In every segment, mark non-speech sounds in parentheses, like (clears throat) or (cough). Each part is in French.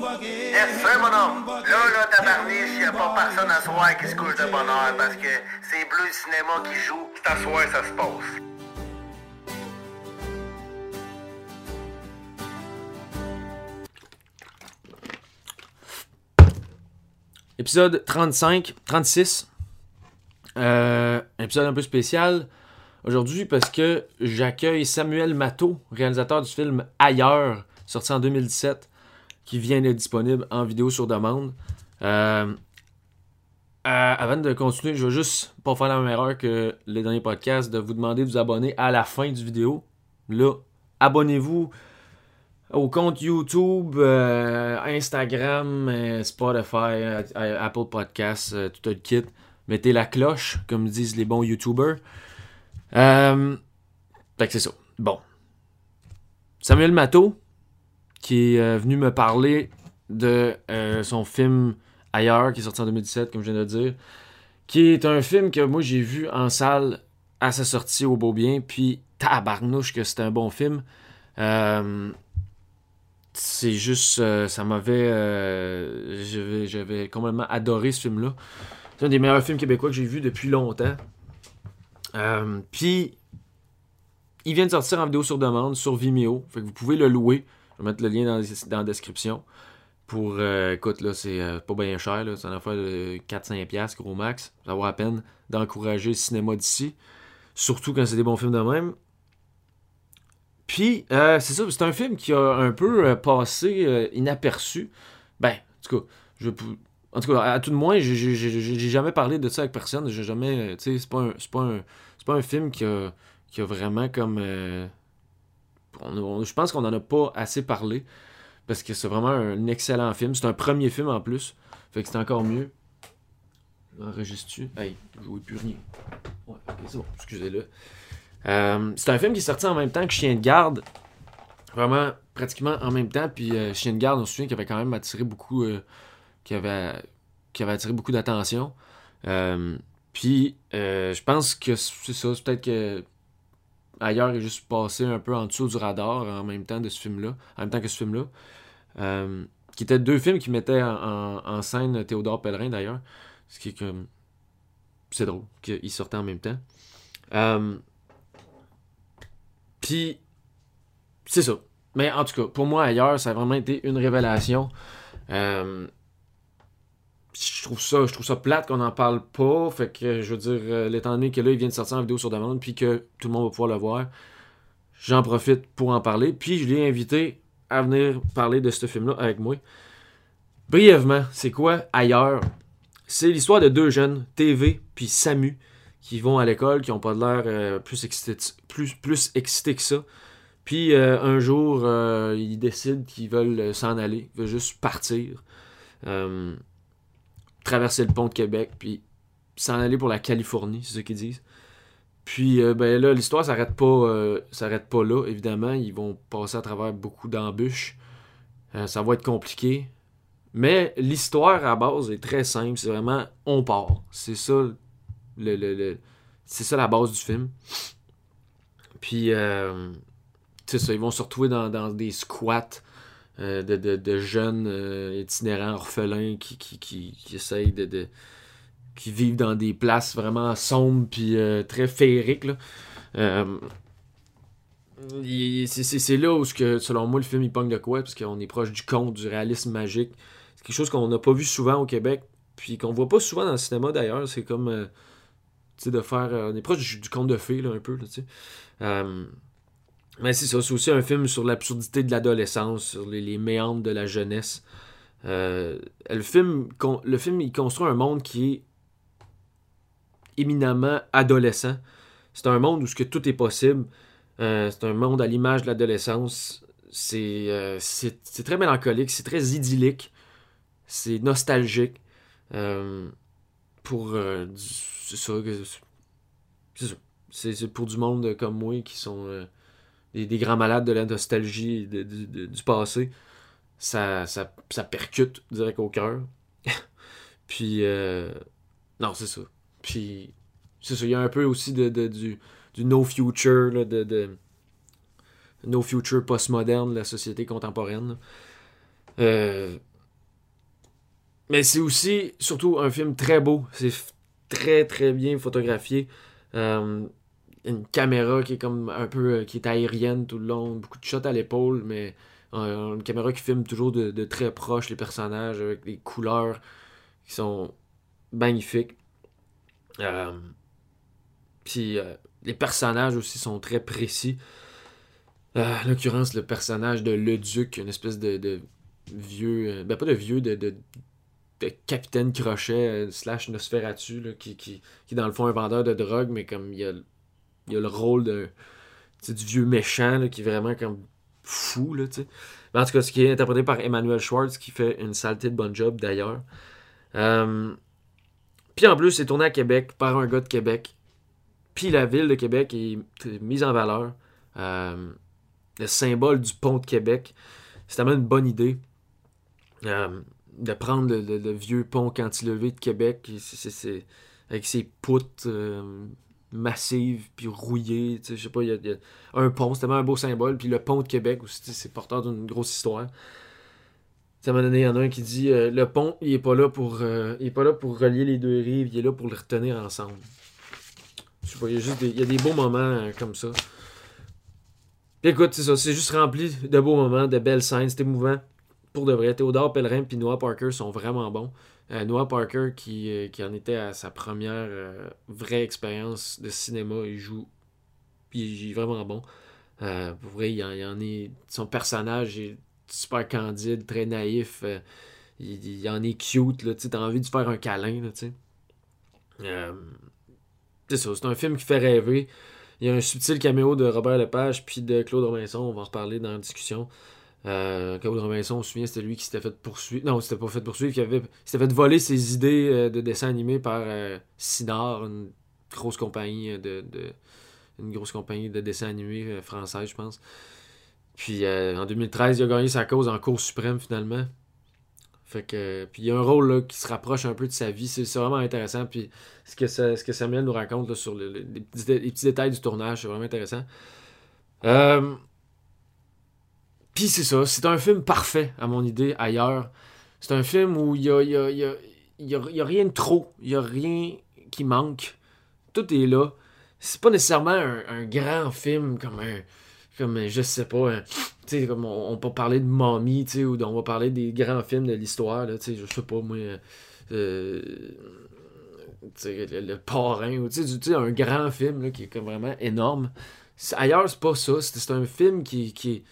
Yes, sir, mon homme. Là, là, tabarniche, y a pas personne à soir qui se couche de bonheur parce que c'est Bleu Cinéma qui joue. C'est à soir, ça se passe. Épisode 35, 36. Euh, épisode un peu spécial aujourd'hui parce que j'accueille Samuel Matteau, réalisateur du film Ailleurs, sorti en 2017, qui vient d'être disponible en vidéo sur demande. Euh, euh, avant de continuer, je vais juste pas faire la même erreur que les derniers podcasts, de vous demander de vous abonner à la fin du vidéo. Là, abonnez-vous au compte YouTube, euh, Instagram, Spotify, Apple Podcasts, tout le kit. Mettez la cloche, comme disent les bons YouTubers. Fait que c'est ça. Bon. Samuel Matteau, qui est euh, venu me parler de euh, son film Ailleurs, qui est sorti en 2017, comme je viens de dire. Qui est un film que moi j'ai vu en salle à sa sortie au Beaubien. Puis tabarnouche que c'est un bon film. Euh, c'est juste, ça m'avait, j'avais, complètement adoré ce film-là. C'est un des meilleurs films québécois que j'ai vu depuis longtemps. Puis, il vient de sortir en vidéo sur demande sur Vimeo. Fait que vous pouvez le louer. Je vais mettre le lien dans, la description. Pour, euh, écoute, là, c'est euh, pas bien cher. là. C'est une affaire de 4-5$, piastres, gros max. Ça vaut la peine d'encourager le cinéma d'ici. Surtout quand c'est des bons films de même. Puis, euh, c'est ça, c'est un film qui a un peu euh, passé inaperçu. Ben, en tout cas, je en tout cas, à tout de moins, j'ai- jamais parlé de ça avec personne. J'ai jamais, tu sais, c'est pas un, pas un, pas un film qui a, qui a vraiment comme, je pense qu'on en a pas assez parlé parce que c'est vraiment un excellent film. C'est un premier film en plus, fait que c'est encore mieux. Enregistre-tu? Hey, je vois plus rien. Ouais, ok, c'est bon, excusez-le. Euh, c'est un film qui est sorti en même temps que Chien de garde. Vraiment, pratiquement en même temps. Puis euh, Chien de garde, on se souvient qu'il avait quand même attiré beaucoup. euh, qui, avait, avait attiré beaucoup d'attention. Puis je pense que c'est ça. C'est peut-être que ailleurs est juste passé un peu en dessous du radar en même temps de ce film-là. En même temps que ce film-là. Euh, qui étaient deux films qui mettaient en, scène Théodore Pellerin d'ailleurs. Ce qui est comme. C'est drôle qu'ils sortaient en même temps. Euh, puis, c'est ça. Mais en tout cas, pour moi, ailleurs, ça a vraiment été une révélation. Euh, je trouve ça, je trouve ça plate qu'on n'en parle pas. Fait que, je veux dire, euh, l'étant donné que là, il vient de sortir en vidéo sur demande, puis que tout le monde va pouvoir le voir, j'en profite pour en parler. Puis, je l'ai invité à venir parler de ce film-là avec moi. Brièvement, c'est quoi ailleurs? C'est l'histoire de deux jeunes, TV puis Samu, qui vont à l'école, qui ont pas l'air euh, plus, excités, plus, plus excités que ça. Puis euh, un jour, ils décident qu'ils veulent s'en aller, ils veulent juste partir, euh, traverser le pont de Québec, puis s'en aller pour la Californie, c'est ce qu'ils disent. Puis euh, ben là, l'histoire s'arrête pas, euh, s'arrête pas là, évidemment. Ils vont passer à travers beaucoup d'embûches. Euh, ça va être compliqué. Mais l'histoire à base est très simple. C'est vraiment on part. C'est ça le, c'est ça la base du film. Puis, c'est ça, ils vont se retrouver dans, des squats de, de- de jeunes euh, itinérants orphelins qui, qui, qui, essayent de, de- qui vivent dans des places vraiment sombres puis euh, très féeriques. là. Euh, c'est- là où, que, selon moi, le film il pogne de quoi, parce qu'on est proche du conte, du réalisme magique. C'est quelque chose qu'on n'a pas vu souvent au Québec, puis qu'on voit pas souvent dans le cinéma d'ailleurs. C'est comme. euh, tu sais, de faire. euh, on est proche du, conte de fées, là, un peu, là, tu sais. Euh, mais c'est ça, c'est aussi un film sur l'absurdité de l'adolescence, sur les, méandres de la jeunesse. Euh, le, film, le film, il construit un monde qui est éminemment adolescent. C'est un monde où ce que tout est possible. Euh, c'est un monde à l'image de l'adolescence. C'est euh, très mélancolique, c'est très idyllique, c'est nostalgique. Euh, pour c'est ça, c'est pour du monde comme moi qui sont des, grands malades de la nostalgie du passé. Ça, ça, ça percute direct au cœur. (laughs) Puis, euh, non, c'est ça. Puis, c'est ça. Il y a un peu aussi de, du, no future, là, de, no future postmoderne de la société contemporaine. Euh, mais c'est aussi, surtout, un film très beau. C'est très, très bien photographié. Euh, une caméra qui est comme un peu qui est aérienne tout le long, beaucoup de shots à l'épaule, mais une caméra qui filme toujours de, très proche les personnages avec des couleurs qui sont magnifiques. puis les personnages aussi sont très précis. Euh, en l'occurrence, le personnage de Le Duc, une espèce de, vieux. Euh, ben, pas de vieux, de, de, capitaine Crochet euh, slash Nosferatu, là, qui, qui, qui, dans le fond, un vendeur de drogue, mais comme il a, il a le rôle de, du vieux méchant, qui est vraiment comme fou, là, en tout cas, ce qui est interprété par Emmanuel Schwartz, qui fait une saleté de bon job, d'ailleurs. Puis en plus, c'est tourné à Québec par un gars de Québec. Puis la ville de Québec est mise en valeur. Euh, le symbole du pont de Québec. C'est tellement une bonne idée euh, de prendre le, vieux pont cantilevé de Québec avec ses poutres euh, massives puis rouillées. Je sais pas, il y, a un pont, c'est tellement un beau symbole. Puis le pont de Québec aussi, c'est porteur d'une grosse histoire. Ça m'a donné, il y en a un qui dit euh, le pont, il est pas là pour il est pas là pour relier les deux rives, il est là pour les retenir ensemble. Je sais pas, il y a juste des, y beaux moments comme ça. Puis écoute, c'est ça, c'est juste rempli de beaux moments, de belles scènes, c'est émouvant. Pour de vrai, Théodore Pellerin Noah Parker sont vraiment bons. Euh, Noah Parker, qui, euh, qui, en était à sa première euh, vraie expérience de cinéma, il joue. Il vraiment bon. pour vrai, il est. Son personnage est super candide, très naïf. il, en est cute, là. Tu as envie de faire un câlin, c'est ça, c'est un film qui fait rêver. Il y a un subtil caméo de Robert Lepage puis de Claude Robinson. On va en reparler dans la discussion. Euh, Claude Robinson, on se souvient, c'était lui qui s'était fait poursuivre. Non, c'était pas fait poursuivre, qui avait s'était fait voler ses idées euh, de dessin animé par euh, une grosse compagnie de, une grosse compagnie de dessin animé française, je pense. Puis en 2013, il a gagné sa cause en Cour suprême finalement. Fait que, puis il y a un rôle là, qui se rapproche un peu de sa vie. C'est vraiment intéressant. Puis ce que, Samuel nous raconte sur les, petits, détails du tournage, c'est vraiment intéressant. Euh, puis c'est ça. C'est un film parfait, à mon idée, ailleurs. C'est un film où il y a, y, a, y, a, y a, rien de trop. Il n'y a rien qui manque. Tout est là. C'est pas nécessairement un grand film comme un comme je sais pas hein, tu sais comme on, peut parler de Mommy tu ou on va parler des grands films de l'histoire là tu je sais pas moi euh, le, le, parrain ou tu sais un grand film là, qui est comme vraiment énorme ailleurs c'est pas ça c'est un film qui, qui,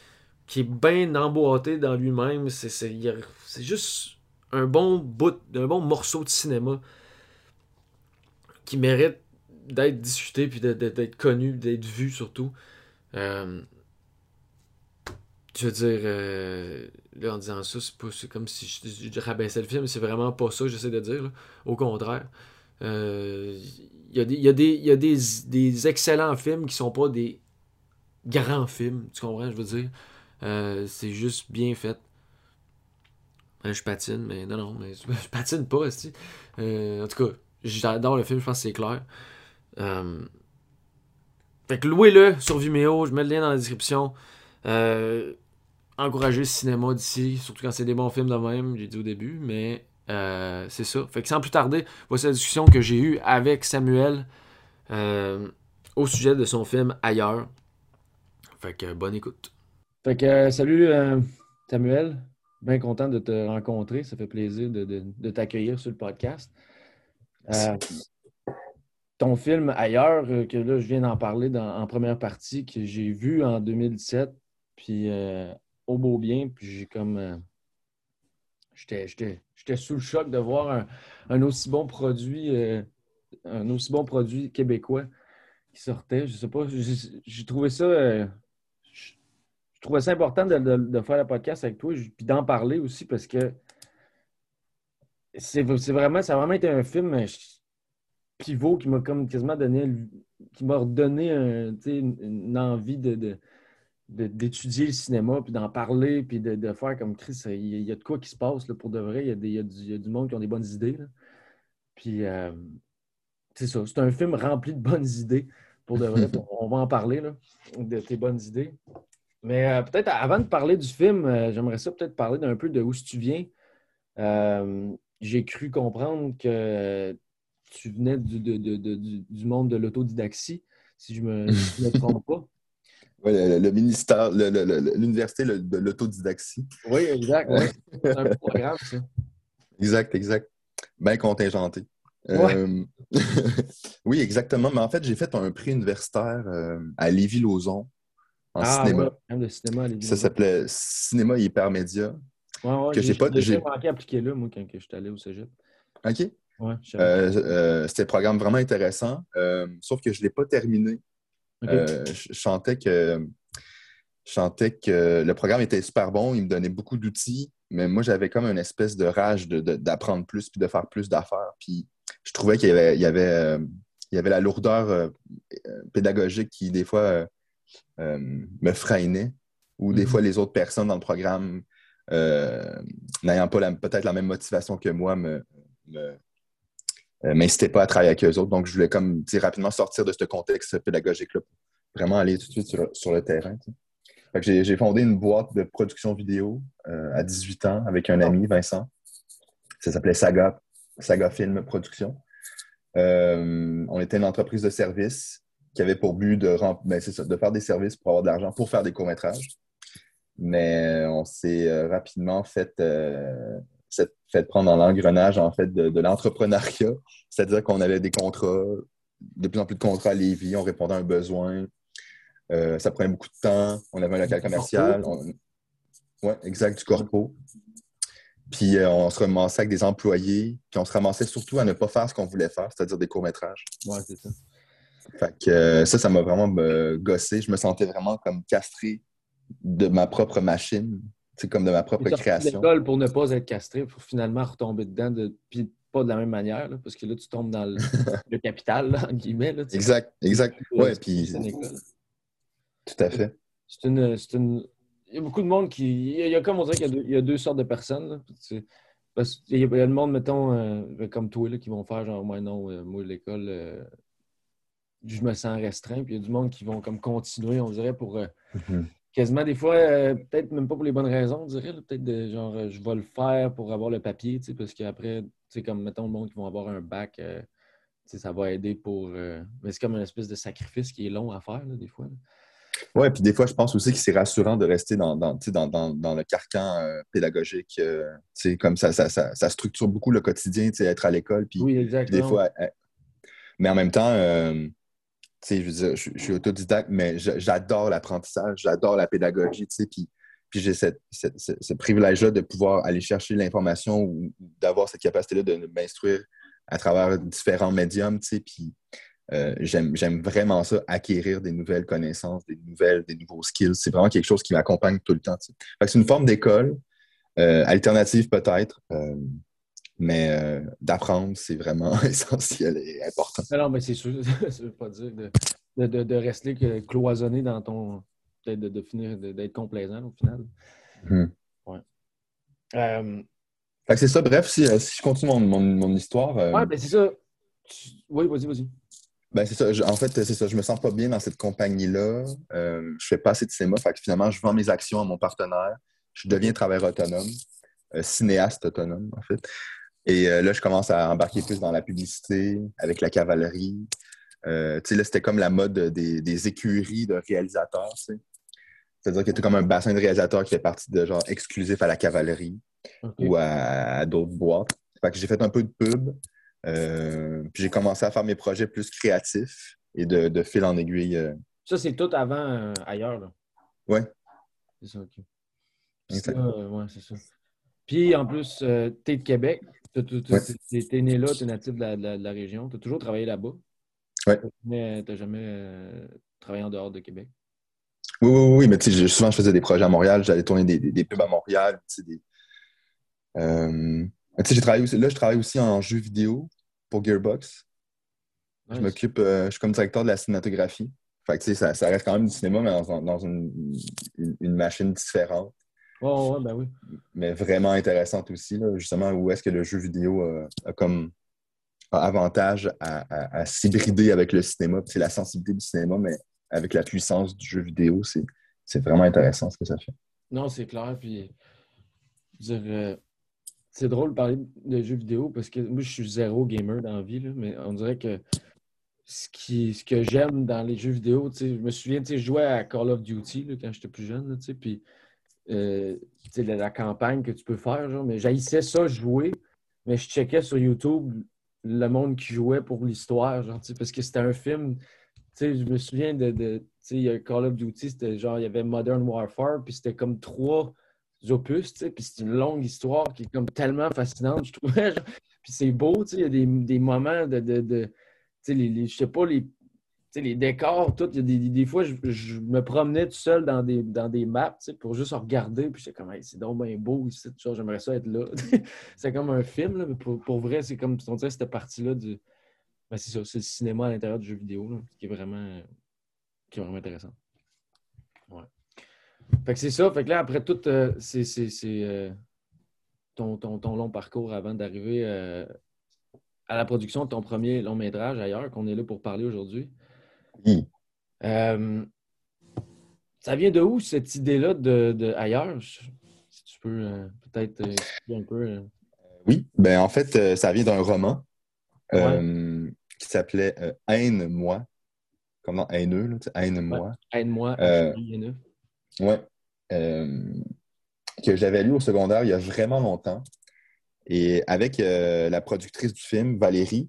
qui est bien emboîté dans lui-même c'est juste un bon bout un bon morceau de cinéma qui mérite d'être discuté puis d'être connu d'être vu surtout euh, je veux dire, euh, là, en disant ça, c'est comme si je, rabaissais le film, c'est vraiment pas ça que j'essaie de dire. Au contraire. Il euh, y a, des, y a, des, y a des, des, excellents films qui sont pas des grands films, tu comprends, je veux dire? Euh, c'est juste bien fait. je patine, mais non, non, mais (laughs) je patine pas, aussi. en tout cas, j'adore le film, je pense que c'est clair. fait que louez-le sur Vimeo, je mets le lien dans la description. Euh, encourager le cinéma d'ici, surtout quand c'est des bons films de même, j'ai dit au début, mais euh, c'est ça. Fait que sans plus tarder, voici la discussion que j'ai eue avec Samuel euh, au sujet de son film Ailleurs. Fait que bonne écoute. Fait que euh, salut Samuel, bien content de te rencontrer, ça fait plaisir de, t'accueillir sur le podcast. ton film Ailleurs, que là je viens d'en parler en première partie, que j'ai vu en 2017, puis au beau bien, puis j'ai comme. Euh, j'étais sous le choc de voir un, aussi bon produit, euh, un aussi bon produit québécois qui sortait. Je sais pas, j'ai trouvé ça. Euh, je trouvais ça important de, faire le podcast avec toi, puis d'en parler aussi parce que c'est vraiment, ça a vraiment été un film pivot qui m'a comme quasiment donné, qui m'a redonné une, envie de d'étudier le cinéma, puis d'en parler, puis de, faire comme Chris, il y, a de quoi qui se passe là, pour de vrai. Il y, a du, monde qui ont des bonnes idées. Puis, euh, c'est ça. C'est un film rempli de bonnes idées. Pour de vrai, (laughs) on va en parler là, de tes bonnes idées. Mais euh, peut-être avant de parler du film, euh, j'aimerais ça peut-être parler d'un peu de où tu viens. j'ai cru comprendre que tu venais du, de- de- de- du, du monde de l'autodidaxie, si je me, si je me (laughs) trompe pas. Ouais, le, le ministère, l'université de l'autodidaxie. Oui, exact. ouais. C'est un (laughs) programme, ça. Exact, exact. Bien contingenté. Ouais. Euh, (laughs) oui, exactement. Mais en fait, j'ai fait un prix universitaire euh, à Lévis-Lauzon en Ah, cinéma. ouais, de cinéma. Ça s'appelait Cinéma Hypermédia. Ouais, ouais, que j'ai pas- J'ai manqué appliquer là, moi, quand je suis allé au cégep. OK. Ouais. Euh, euh, C'était un programme vraiment intéressant, euh, sauf que je ne l'ai pas terminé. Je sentais que que le programme était super bon, il me donnait beaucoup d'outils, mais moi j'avais comme une espèce de rage de- de- d'apprendre plus puis de faire plus d'affaires. Puis je trouvais qu'il y avait, il y avait, il y avait la lourdeur pédagogique qui des fois me freinait, ou des Mhm. fois les autres personnes dans le programme euh, n'ayant pas peut-être la même motivation que moi me, euh, m'incitaient pas à travailler avec eux autres. Donc, je voulais comme rapidement sortir de ce contexte pédagogique-là pour vraiment aller tout de suite sur, sur le terrain. j'ai, fondé une boîte de production vidéo euh, à 18 ans avec un ami, Vincent. Ça s'appelait Saga, Saga Film Production. Euh, on était une entreprise de services qui avait pour but de, rem- ben, ça, de faire des services pour avoir de l'argent pour faire des courts-métrages. Mais on s'est euh, rapidement fait, euh, fait prendre dans l'engrenage en fait, de, de l'entrepreneuriat. C'est-à-dire qu'on avait des contrats, de plus en plus de contrats à Lévis, on répondait à un besoin. Euh, ça prenait beaucoup de temps. On avait un local commercial. On... Oui, exact, du corpo. Puis euh, on se ramassait avec des employés. Puis on se ramassait surtout à ne pas faire ce qu'on voulait faire, c'est-à-dire des courts-métrages. Ouais, c'est ça. Fait que euh, ça, ça m'a vraiment euh, gossé. Je me sentais vraiment comme castré de ma propre machine, c'est comme de ma propre création. l'école pour ne pas être castré, pour finalement retomber dedans, de, puis pas de la même manière, là, parce que là, tu tombes dans le, (laughs) le capital, là, entre guillemets. Là. Exact, exact. Ouais, puis tout à fait. C'est une, c'est une- Il y a beaucoup de monde qui. Il y a, comme on dirait qu'il y a deux, il y a deux sortes de personnes. Parce il y a le monde, mettons, euh, comme toi, là, qui vont faire genre, moi, non, euh, moi, l'école, euh, je me sens restreint. Puis il y a du monde qui vont comme continuer, on dirait, pour. euh, quasiment des fois, euh, peut-être même pas pour les bonnes raisons, on dirait. Peut-être de genre, euh, je vais le faire pour avoir le papier, tu sais, parce qu'après, tu sais, comme mettons le monde qui vont avoir un bac, tu sais, ça va aider pour. Mais c'est comme une espèce de sacrifice qui est long à faire, là, des fois. Ouais, puis des fois, je pense aussi que c'est rassurant de rester dans, dans, tu sais, dans, dans, dans le carcan euh, pédagogique. euh, tu sais, comme ça, ça, ça, ça structure beaucoup le quotidien, tu sais, être à l'école. Oui, exactement. des fois, euh, mais en même temps, je je, suis autodidacte, mais j'adore l'apprentissage, j'adore la pédagogie, puis, puis j'ai ce, privilège-là de pouvoir aller chercher l'information ou d'avoir cette capacité-là de m'instruire à travers différents médiums, puis euh, j'aime vraiment ça, acquérir des nouvelles connaissances, des nouvelles, des nouveaux skills. C'est vraiment quelque chose qui m'accompagne tout le temps. c'est une forme d'école, euh, alternative peut-être, euh, mais euh, d'apprendre, c'est vraiment (laughs) essentiel et important. Non, non, mais c'est sûr. (laughs) ça veut pas dire de, de, de, de rester cloisonné dans ton. Peut-être de, finir, d'être complaisant au final. Hmm. Ouais. Euh, c'est ça, bref, si, euh, si je continue mon, mon- mon histoire, euh, ouais, ben c'est ça. Oui, vas-y, vas-y. ben c'est ça. je- en fait, c'est ça. Je me sens pas bien dans cette compagnie-là. Euh, je fais pas assez de cinéma. Fait que finalement, je vends mes actions à mon partenaire. Je deviens travailleur autonome, euh, cinéaste autonome, en fait. Et euh, là, je commence à embarquer plus dans la publicité, avec la cavalerie. Euh, tu sais, là, c'était comme la mode des, des écuries de réalisateurs, tu sais. C'est-à-dire qu'il y a comme un bassin de réalisateurs qui fait partie de genre exclusif à la cavalerie. Ou à, à d'autres boîtes. Fait que j'ai fait un peu de pub. euh, puis j'ai commencé à faire mes projets plus créatifs et de, de fil en aiguille. euh, Ça, c'est tout avant ailleurs. Là? Ouais. C'est ça, OK. Puis Exact. ça, ouais, c'est ça. Puis en plus, t'es de Québec. T'es t'es né là, t'es natif de la, de la- de la région. T'as toujours travaillé là-bas? Ouais. Mais t'as jamais euh, travaillé en dehors de Québec? Oui, oui, oui, mais tu je- souvent je faisais des projets à Montréal, j'allais tourner des, des- des pubs à Montréal. tu sais, des- Euh, tu j'ai travaillé aussi, là, je travaille aussi en jeux vidéo pour Gearbox. Je m'occupe, euh, je suis comme directeur de la cinématographie. Fait que, tu ça, ça reste quand même du cinéma, mais dans, dans une, une- une machine différente. Ouais, ouais, ben oui. mais vraiment intéressante aussi, là, justement, où est-ce que le jeu vidéo euh, a comme a avantage à, à- à s'hybrider avec le cinéma. C'est la sensibilité du cinéma, mais avec la puissance du jeu vidéo, c'est vraiment intéressant ce que ça fait. Non, c'est clair. Puis, euh, c'est drôle de parler de jeux vidéo parce que moi, je suis zéro gamer dans la vie, là, mais on dirait que ce, qui, ce que j'aime dans les jeux vidéo, je me souviens, je jouais à Call of Duty là, quand j'étais plus jeune, là, puis euh, la, campagne que tu peux faire, genre, mais j'haïssais ça jouer, mais je checkais sur YouTube le monde qui jouait pour l'histoire, genre, parce que c'était un film. Je me souviens de, Call of Duty, c'était genre, il y avait Modern Warfare, puis c'était comme trois opus, puis c'est une longue histoire qui est comme tellement fascinante, je trouvais. Puis c'est beau, il y a des, des moments de, de, de les, je sais pas, les, les décors, tout. A des, des, fois, je, me promenais tout seul dans des, dans des maps pour juste regarder. Puis comme, c'est donc bien beau ici. J'aimerais ça être là. (laughs) c'est comme un film, là, mais pour, pour vrai, c'est comme, on dirait, cette partie-là du. Ben, c'est ça, c'est le cinéma à l'intérieur du jeu vidéo, là, qui est vraiment, qui est vraiment intéressant. Ouais. Fait que c'est ça. Fait que là, après tout, euh, c'est euh, ton, ton, ton, long parcours avant d'arriver euh, à la production de ton premier long métrage ailleurs, qu'on est là pour parler aujourd'hui. Oui. Euh, ça vient de où cette idée-là de, ailleurs? Si tu peux euh, peut-être euh, expliquer un peu. Oui, ben en fait, ça vient d'un roman qui s'appelait Haine-moi. Comme dans haineux, Haine-moi. Haine-moi, Ouais. que j'avais lu au secondaire il y a vraiment longtemps. Et avec la productrice du film, Valérie,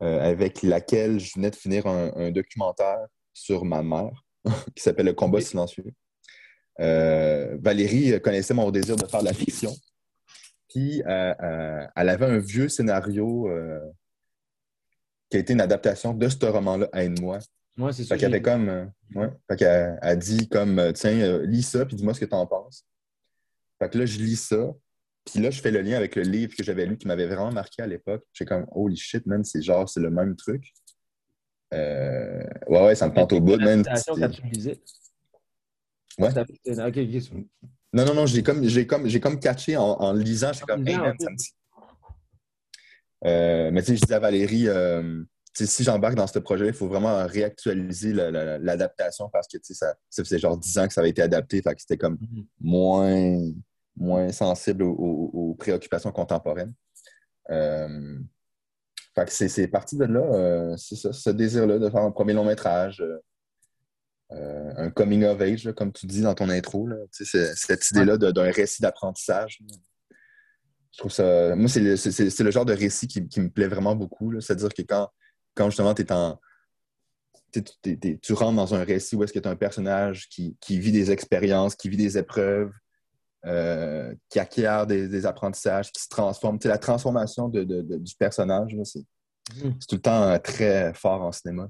avec laquelle je venais de finir un, documentaire sur ma mère (laughs) qui s'appelle Le combat silencieux. Euh, Valérie connaissait mon désir de faire de la fiction. Puis euh, elle avait un vieux scénario qui a été une adaptation de ce roman-là, Aide-moi. Moi, c'est ça. Fait avait comme. ouais, fait qu'elle a dit comme tiens, lis ça, puis dis-moi ce que tu en penses. Fait que là, je lis ça. Puis là, je fais le lien avec le livre que j'avais lu qui m'avait vraiment marqué à l'époque. J'ai comme, holy shit, man, c'est genre, c'est le même truc. Euh... Ouais, ouais, ça me tente au bout, man. quand tu lisais? Ouais. Non, non, non, j'ai comme, j'ai comme, j'ai comme catché en, en lisant. J'ai comme, hey, man, ça me. Euh, mais tu sais, je disais à Valérie, euh, si j'embarque dans ce projet, il faut vraiment réactualiser l'adaptation parce que ça, ça faisait genre 10 ans que ça avait été adapté. Fait que c'était comme mm-hmm. moins moins sensible aux, préoccupations contemporaines. Euh, c'est parti de là, euh, c'est ça, ce désir-là de faire un premier long métrage, euh, un coming of age, comme tu dis dans ton intro. cette idée-là d'un récit d'apprentissage. Je trouve ça. Moi, c'est le, genre de récit qui, me plaît vraiment beaucoup. C'est-à-dire que quand, quand justement tu es en. tu rentres dans un récit où est-ce que tu as un personnage qui, qui, vit des expériences, qui vit des épreuves, euh, qui acquiert des, apprentissages, qui se transforme. la transformation de, du personnage, mm. c'est tout le temps euh, très fort en cinéma.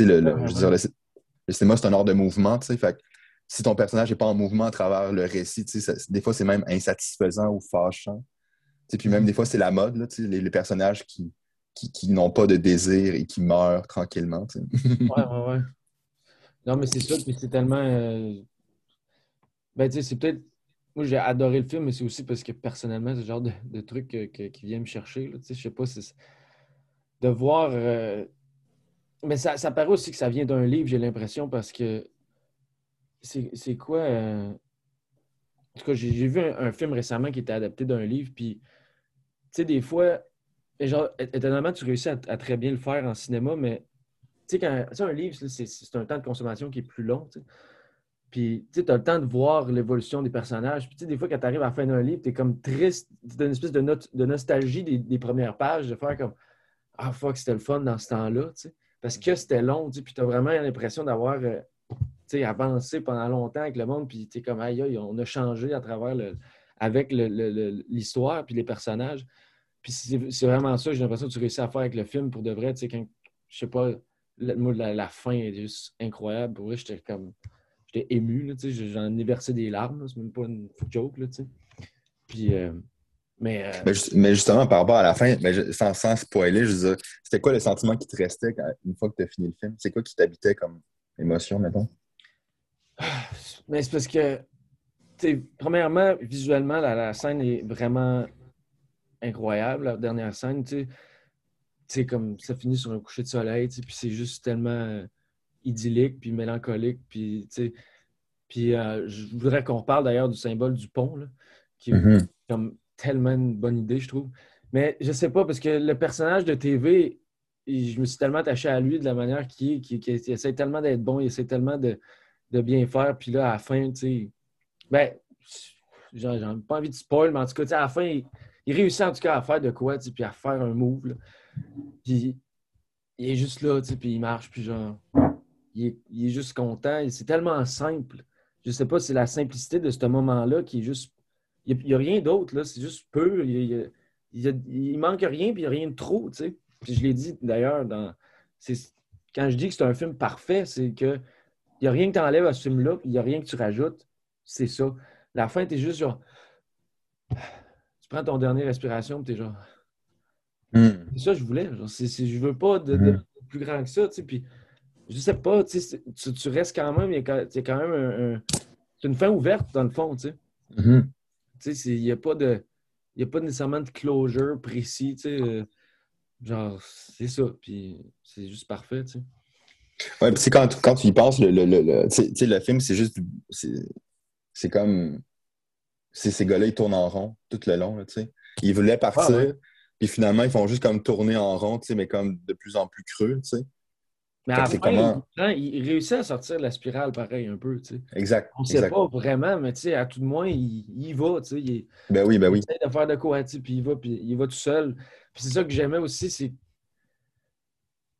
Le, le, je veux dire, le, cinéma, c'est un art de mouvement. Fait si ton personnage n'est pas en mouvement à travers le récit, des fois, c'est même insatisfaisant ou fâchant. Puis même, mm. des fois, c'est la mode, là, les, les, personnages qui, qui, n'ont pas de désir et qui meurent tranquillement. ouais, ouais, (laughs) ouais. Non, mais c'est ça, puis c'est tellement. Euh, ben, tu sais, c'est peut-être moi, j'ai adoré le film, mais c'est aussi parce que personnellement, c'est le genre de, truc qui vient me chercher. Là. Je sais pas, si de voir. Euh, mais ça, ça paraît aussi que ça vient d'un livre, j'ai l'impression, parce que c'est quoi. Euh, en tout cas, j'ai vu un, film récemment qui était adapté d'un livre, puis, tu sais, des fois, genre, étonnamment, tu réussis à, très bien le faire en cinéma, mais, tu sais, quand. un livre, c'est un temps de consommation qui est plus long, puis, tu as le temps de voir l'évolution des personnages. Puis, tu sais, des fois, quand tu arrives à la fin d'un livre, tu es comme triste, tu as une espèce de, de nostalgie des, premières pages, de faire comme Ah, fuck, c'était le fun dans ce temps-là, tu sais. Parce que c'était long, tu sais, puis tu as vraiment l'impression d'avoir, euh, avancé pendant longtemps avec le monde, puis tu es comme Aïe, on a changé à travers le, avec l'histoire, puis les personnages. Puis c'est vraiment ça, j'ai l'impression que tu réussis à faire avec le film pour de vrai, tu sais, quand, je sais pas, la, la, fin est juste incroyable. Pour j'étais comme j'étais ému, j'en ai versé des larmes, c'est même pas une joke, là, Puis, euh, mais, euh, mais, justement, par rapport à la fin, mais sans, sans spoiler, je c'était quoi le sentiment qui te restait une fois que tu as fini le film? C'est quoi qui t'habitait comme émotion, mettons? (sighs) Mais c'est parce que, premièrement, visuellement, la, scène est vraiment incroyable, la dernière scène, tu sais. comme ça finit sur un coucher de soleil, puis c'est juste tellement idyllique, puis mélancolique, puis, puis euh, je voudrais qu'on parle d'ailleurs du symbole du pont, là, qui, mm-hmm. comme, tellement une bonne idée, je trouve. Mais je sais pas, parce que le personnage de TV, je me suis tellement attaché à lui de la manière qu'il qui, qui, essaie tellement d'être bon, il essaie tellement de, bien faire. Puis là, à la fin, tu sais, ben, j'ai pas envie de spoil, mais en tout cas, à la fin, il, réussit en tout cas à faire de quoi, puis à faire un move. Puis il est juste là, puis il marche, puis genre, il est, il est juste content. C'est tellement simple. Je sais pas, c'est la simplicité de ce moment-là qui est juste. Il n'y a, rien d'autre, là. C'est juste peu. Il, il, manque rien, puis il n'y a rien de trop, tu sais. Puis je l'ai dit d'ailleurs dans. Quand je dis que c'est un film parfait, c'est que il n'y a rien que tu enlèves à ce film-là, puis il n'y a rien que tu rajoutes. C'est ça. La fin, tu es juste genre. Tu prends ton dernière respiration, tu es genre. Hmm. C'est ça que je voulais. Genre, je veux pas de, hmm. plus grand que ça, tu sais. Puis je sais pas, tu, tu restes quand même, il y a quand même un, c'est une fin ouverte dans le fond, tu sais. Mm-hmm. Il n'y a pas de. Il a pas nécessairement de closure précis, tu sais. Euh, genre, c'est ça. Puis c'est juste parfait, tu sais. Ouais, puis quand, quand tu y penses, le, le, le, le film, c'est juste. C'est comme. Ces gars-là, ils tournent en rond tout le long, tu sais. Ils voulaient partir, ah, puis finalement, ils font juste comme tourner en rond, tu sais, mais comme de plus en plus creux, tu sais. Mais après, comment... il, réussit à sortir de la spirale pareil un peu. Tu sais. Exact. On ne sait pas vraiment, mais tu sais, à tout de moins, il, il va. Tu sais, il, ben oui, ben oui. essaie de faire de quoi, tu sais, puis il va, puis il va tout seul. Puis c'est ça que j'aimais aussi, c'est. Tu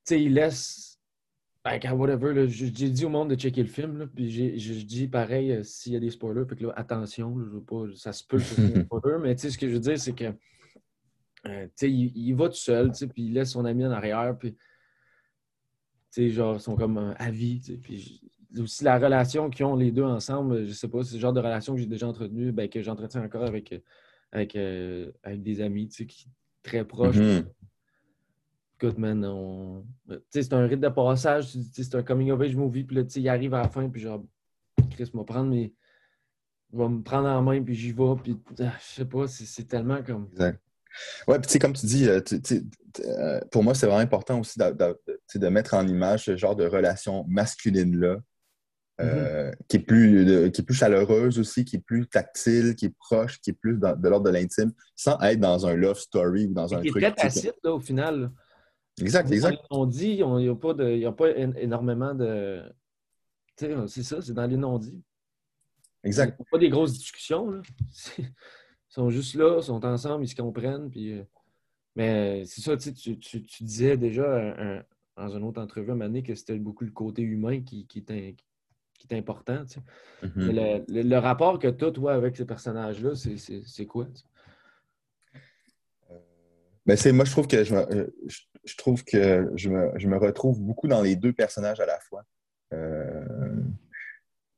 sais, il laisse. Ben, whatever, j'ai dit au monde de checker le film, là, puis je dis pareil euh, s'il y a des spoilers, puis que là, attention, je veux pas, ça se peut que ce soit des (laughs) spoilers, mais tu sais, ce que je veux dire, c'est que. Euh, tu sais, il, il, va tout seul, tu sais, puis il laisse son ami en arrière, puis sais, genre, sont comme euh, avis. Puis aussi la relation qu'ils ont les deux ensemble, je sais pas, c'est le genre de relation que j'ai déjà entretenue, ben, que j'entretiens encore avec, euh, avec, euh, avec des amis, tu sais, qui très proches. Mm-hmm. Écoute, man, c'est un rite de passage, c'est un coming of age movie, puis là, il arrive à la fin, puis genre, Chris va prendre mais va me prendre en main, puis j'y vais, puis ah, je sais pas, c'est tellement comme. Exact. Ouais, puis tu sais, comme tu dis, pour moi, c'est vraiment important aussi de, mettre en image ce genre de relation masculine-là, euh, mm-hmm. qui, est plus, qui est plus chaleureuse aussi, qui est plus tactile, qui est proche, qui est plus de l'ordre de l'intime, sans être dans un love story ou dans un truc. Qui est très tacite, là, au final. Exact, exact. On dit, il n'y a, pas a pas énormément de. C'est ça, c'est dans les non-dits. Exact. pas des grosses discussions. Là. (laughs) Ils sont juste là, ils sont ensemble, ils se comprennent. Puis, euh, mais c'est ça, tu, tu, tu, disais déjà dans une autre entrevue à un que c'était beaucoup le côté humain qui, qui, est, qui est important. Mm-hmm. le, rapport que tu as, toi, avec ces personnages-là, c'est quoi? Euh, ben c'est, moi, je trouve que je, me, je, trouve que je me, je me, retrouve beaucoup dans les deux personnages à la fois. Euh,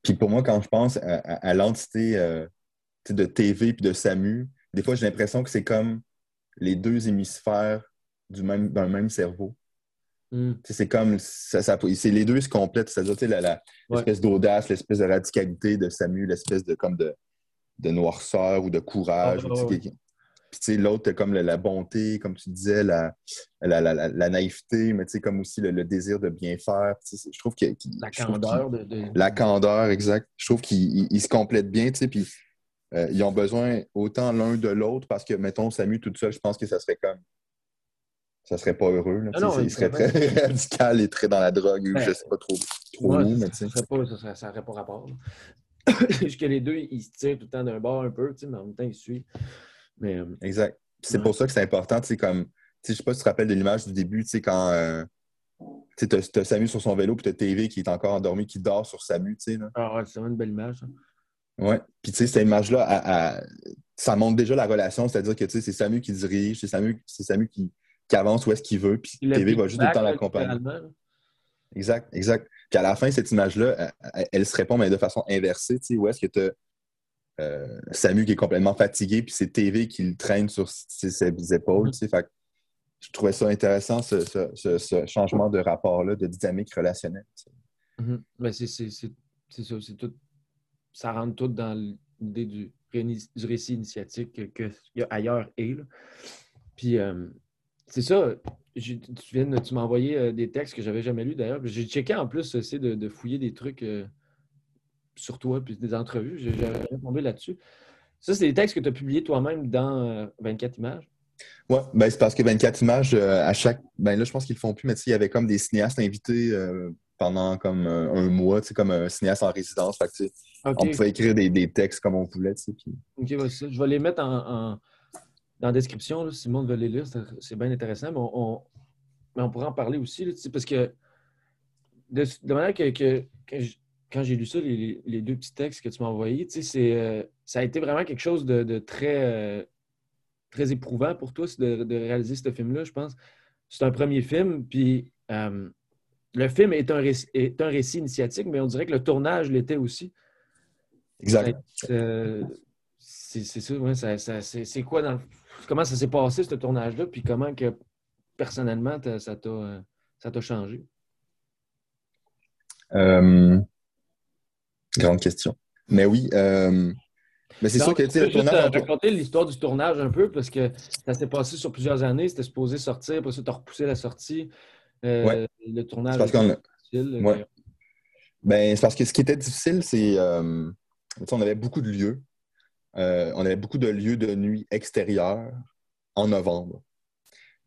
puis pour moi, quand je pense à, l'entité de TV puis de SAMU, des fois, j'ai l'impression que c'est comme les deux hémisphères du même, d'un même cerveau. Hmm. C'est comme, ça, c'est les deux se complètent, c'est-à-dire l'espèce d'audace, l'espèce de radicalité de SAMU, l'espèce de, comme de, de noirceur ou de courage. Ah, puis l'autre, comme la, bonté, comme tu disais, la, la, la naïveté, mais comme aussi le, désir de bien faire. Je trouve que... la candeur. De, La candeur, exact. Je trouve qu'ils se complètent bien, puis euh, ils ont besoin autant l'un de l'autre parce que, mettons, Samu tout seul, je pense que ça serait comme. Ça serait pas heureux. Là, ah il serait très (laughs) radical et très dans la drogue. je je sais pas trop, trop où, mais ça n'aurait pas, rapport. (coughs) Juste que les deux, ils se tirent tout le temps d'un bord un peu, mais en même temps, ils suivent. Mais, euh, exact. C'est pour ça que c'est important, tu sais, comme. Je sais pas si tu te rappelles de l'image du début, tu sais, quand. Euh, tu as, Samu sur son vélo, puis tu as TV qui est encore endormi, qui dort sur Samu, tu sais. Ah ouais, c'est vraiment une belle image. Oui. Puis, tu sais, cette image-là, ça montre déjà la relation, c'est-à-dire que, tu sais, c'est Samu qui dirige, c'est Samu, Samu qui, qui, avance où est-ce qu'il veut, puis TV va juste tout le temps l'accompagner. Exact, exact. Puis à la fin, cette image-là, elle, se répond, mais de façon inversée, tu sais, où est-ce que tu as euh, Samu qui est complètement fatigué, puis c'est TV qui le traîne sur ses, épaules, tu sais. Fait je trouvais ça intéressant, ce, ce, ce, changement de rapport-là, de dynamique relationnelle. Mm-hmm. Ben, c'est ça, c'est tout ça rentre tout dans l'idée du, du, récit initiatique qu'il y a ailleurs et. Puis euh, c'est ça, tu, viens, tu m'as envoyé euh, des textes que j'avais jamais lus d'ailleurs. J'ai checké en plus, c'est de, fouiller des trucs euh, sur toi puis des entrevues. J'ai tombé là-dessus. Ça, c'est des textes que tu as publiés toi-même dans euh, 24 images? Ouais, ben c'est parce que 24 images, euh, à chaque. Ben là, je pense qu'ils le font plus, mais il y avait comme des cinéastes invités euh, pendant comme euh, un mois, tu sais, comme un cinéaste en résidence. Fait on pouvait écrire des, des textes comme on voulait, puis- OK, ça. Je vais les mettre en, en- dans la description, là, si le monde veut les lire. C'est bien intéressant. Mais on, on- mais on pourra en parler aussi, là, parce que de, de manière que, que- que j- quand j'ai lu ça, les, les deux petits textes que tu m'as envoyés, euh, ça a été vraiment quelque chose de, de très, euh, très éprouvant pour toi de, de réaliser ce film-là, je pense. C'est un premier film, puis euh, le film est un, est un récit initiatique, mais on dirait que le tournage l'était aussi. Exact. C'est ça, ouais, ça- ça- c'est quoi dans le- Comment ça s'est passé, ce tournage-là, puis comment que personnellement t'as- ça t'a euh, ça t'a changé? Euh, Grande question. Mais oui, euh, mais c'est sûr que tu tu sais, tournage. tour- raconter l'histoire du tournage un peu, parce que ça s'est passé sur plusieurs années, c'était supposé sortir, après ça, t'as repoussé la sortie. Euh, Ouais. Le tournage parce était qu'on. Ouais. Ben, c'est parce que ce qui était difficile, c'est. tu on avait beaucoup de lieux. Euh, on avait beaucoup de lieux de nuit extérieurs en novembre.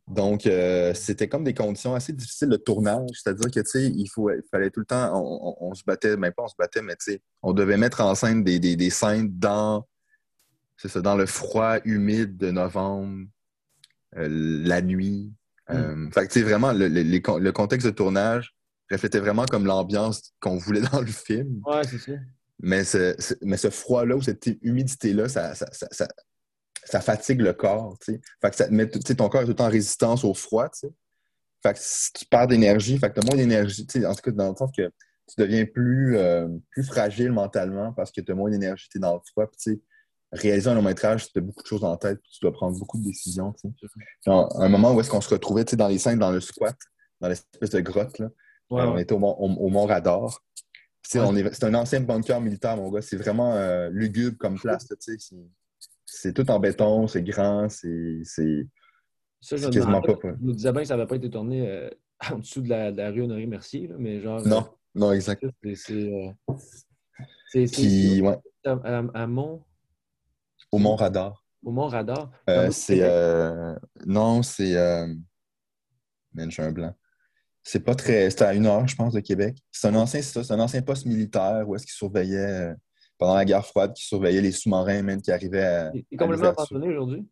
Donc, euh, c'était comme des conditions assez difficiles de tournage. C'est-à-dire que, tu sais, il, faut, il fallait tout le temps. On, on- on se battait, même pas on se battait, mais tu sais, on devait mettre en scène des, des, des scènes dans. C'est ça, dans le froid humide de novembre, euh, la nuit. Euh, Fait que, tu sais, vraiment, le contexte de tournage reflétait vraiment comme l'ambiance qu'on voulait (laughs) dans le film. Ouais, c'est ça. Mais ce, ce- mais ce froid-là ou cette humidité-là, ça, ça, ça, ça- ça fatigue le corps. tu sais. Fait que ça te met, ton corps est tout le temps en résistance au froid. Fait que si tu perds d'énergie, fait que tu as moins d'énergie. En tout cas, dans le sens que tu deviens plus, euh, plus fragile mentalement parce que tu as moins d'énergie, tu es dans le froid. Puis, réaliser un long métrage, tu as beaucoup de choses en tête, tu dois prendre beaucoup de décisions. à un moment où est-ce qu'on se retrouvait dans les scènes, dans le squat, dans l'espèce de grotte, là, Ouais, on était au au, au Mont Radar. Ouais. C'est un ancien bunker militaire, mon gars. C'est vraiment euh, lugubre comme place. C'est- tout en béton, c'est grand, c'est. Ça, je quasiment pas. Je me disais bien que ça n'avait pas été tourné euh, (laughs) en dessous de la, de la rue Honoré-Mercier, mais genre. Non, non, exact. euh, c'est- euh, Puis, ouais, à, à- à Mont, au Mont Radar. au Mont Radar. Euh, c'est. Euh, Non, c'est. Euh... Man, j'ai un blanc. C'est pas très. C'était à une heure, je pense, de Québec. C'est un ancien, c'est un ancien poste militaire où est-ce qu'ils surveillaient, euh, pendant la guerre froide, qui surveillait les sous-marins, même, qui arrivaient à. Il est complètement abandonné aujourd'hui?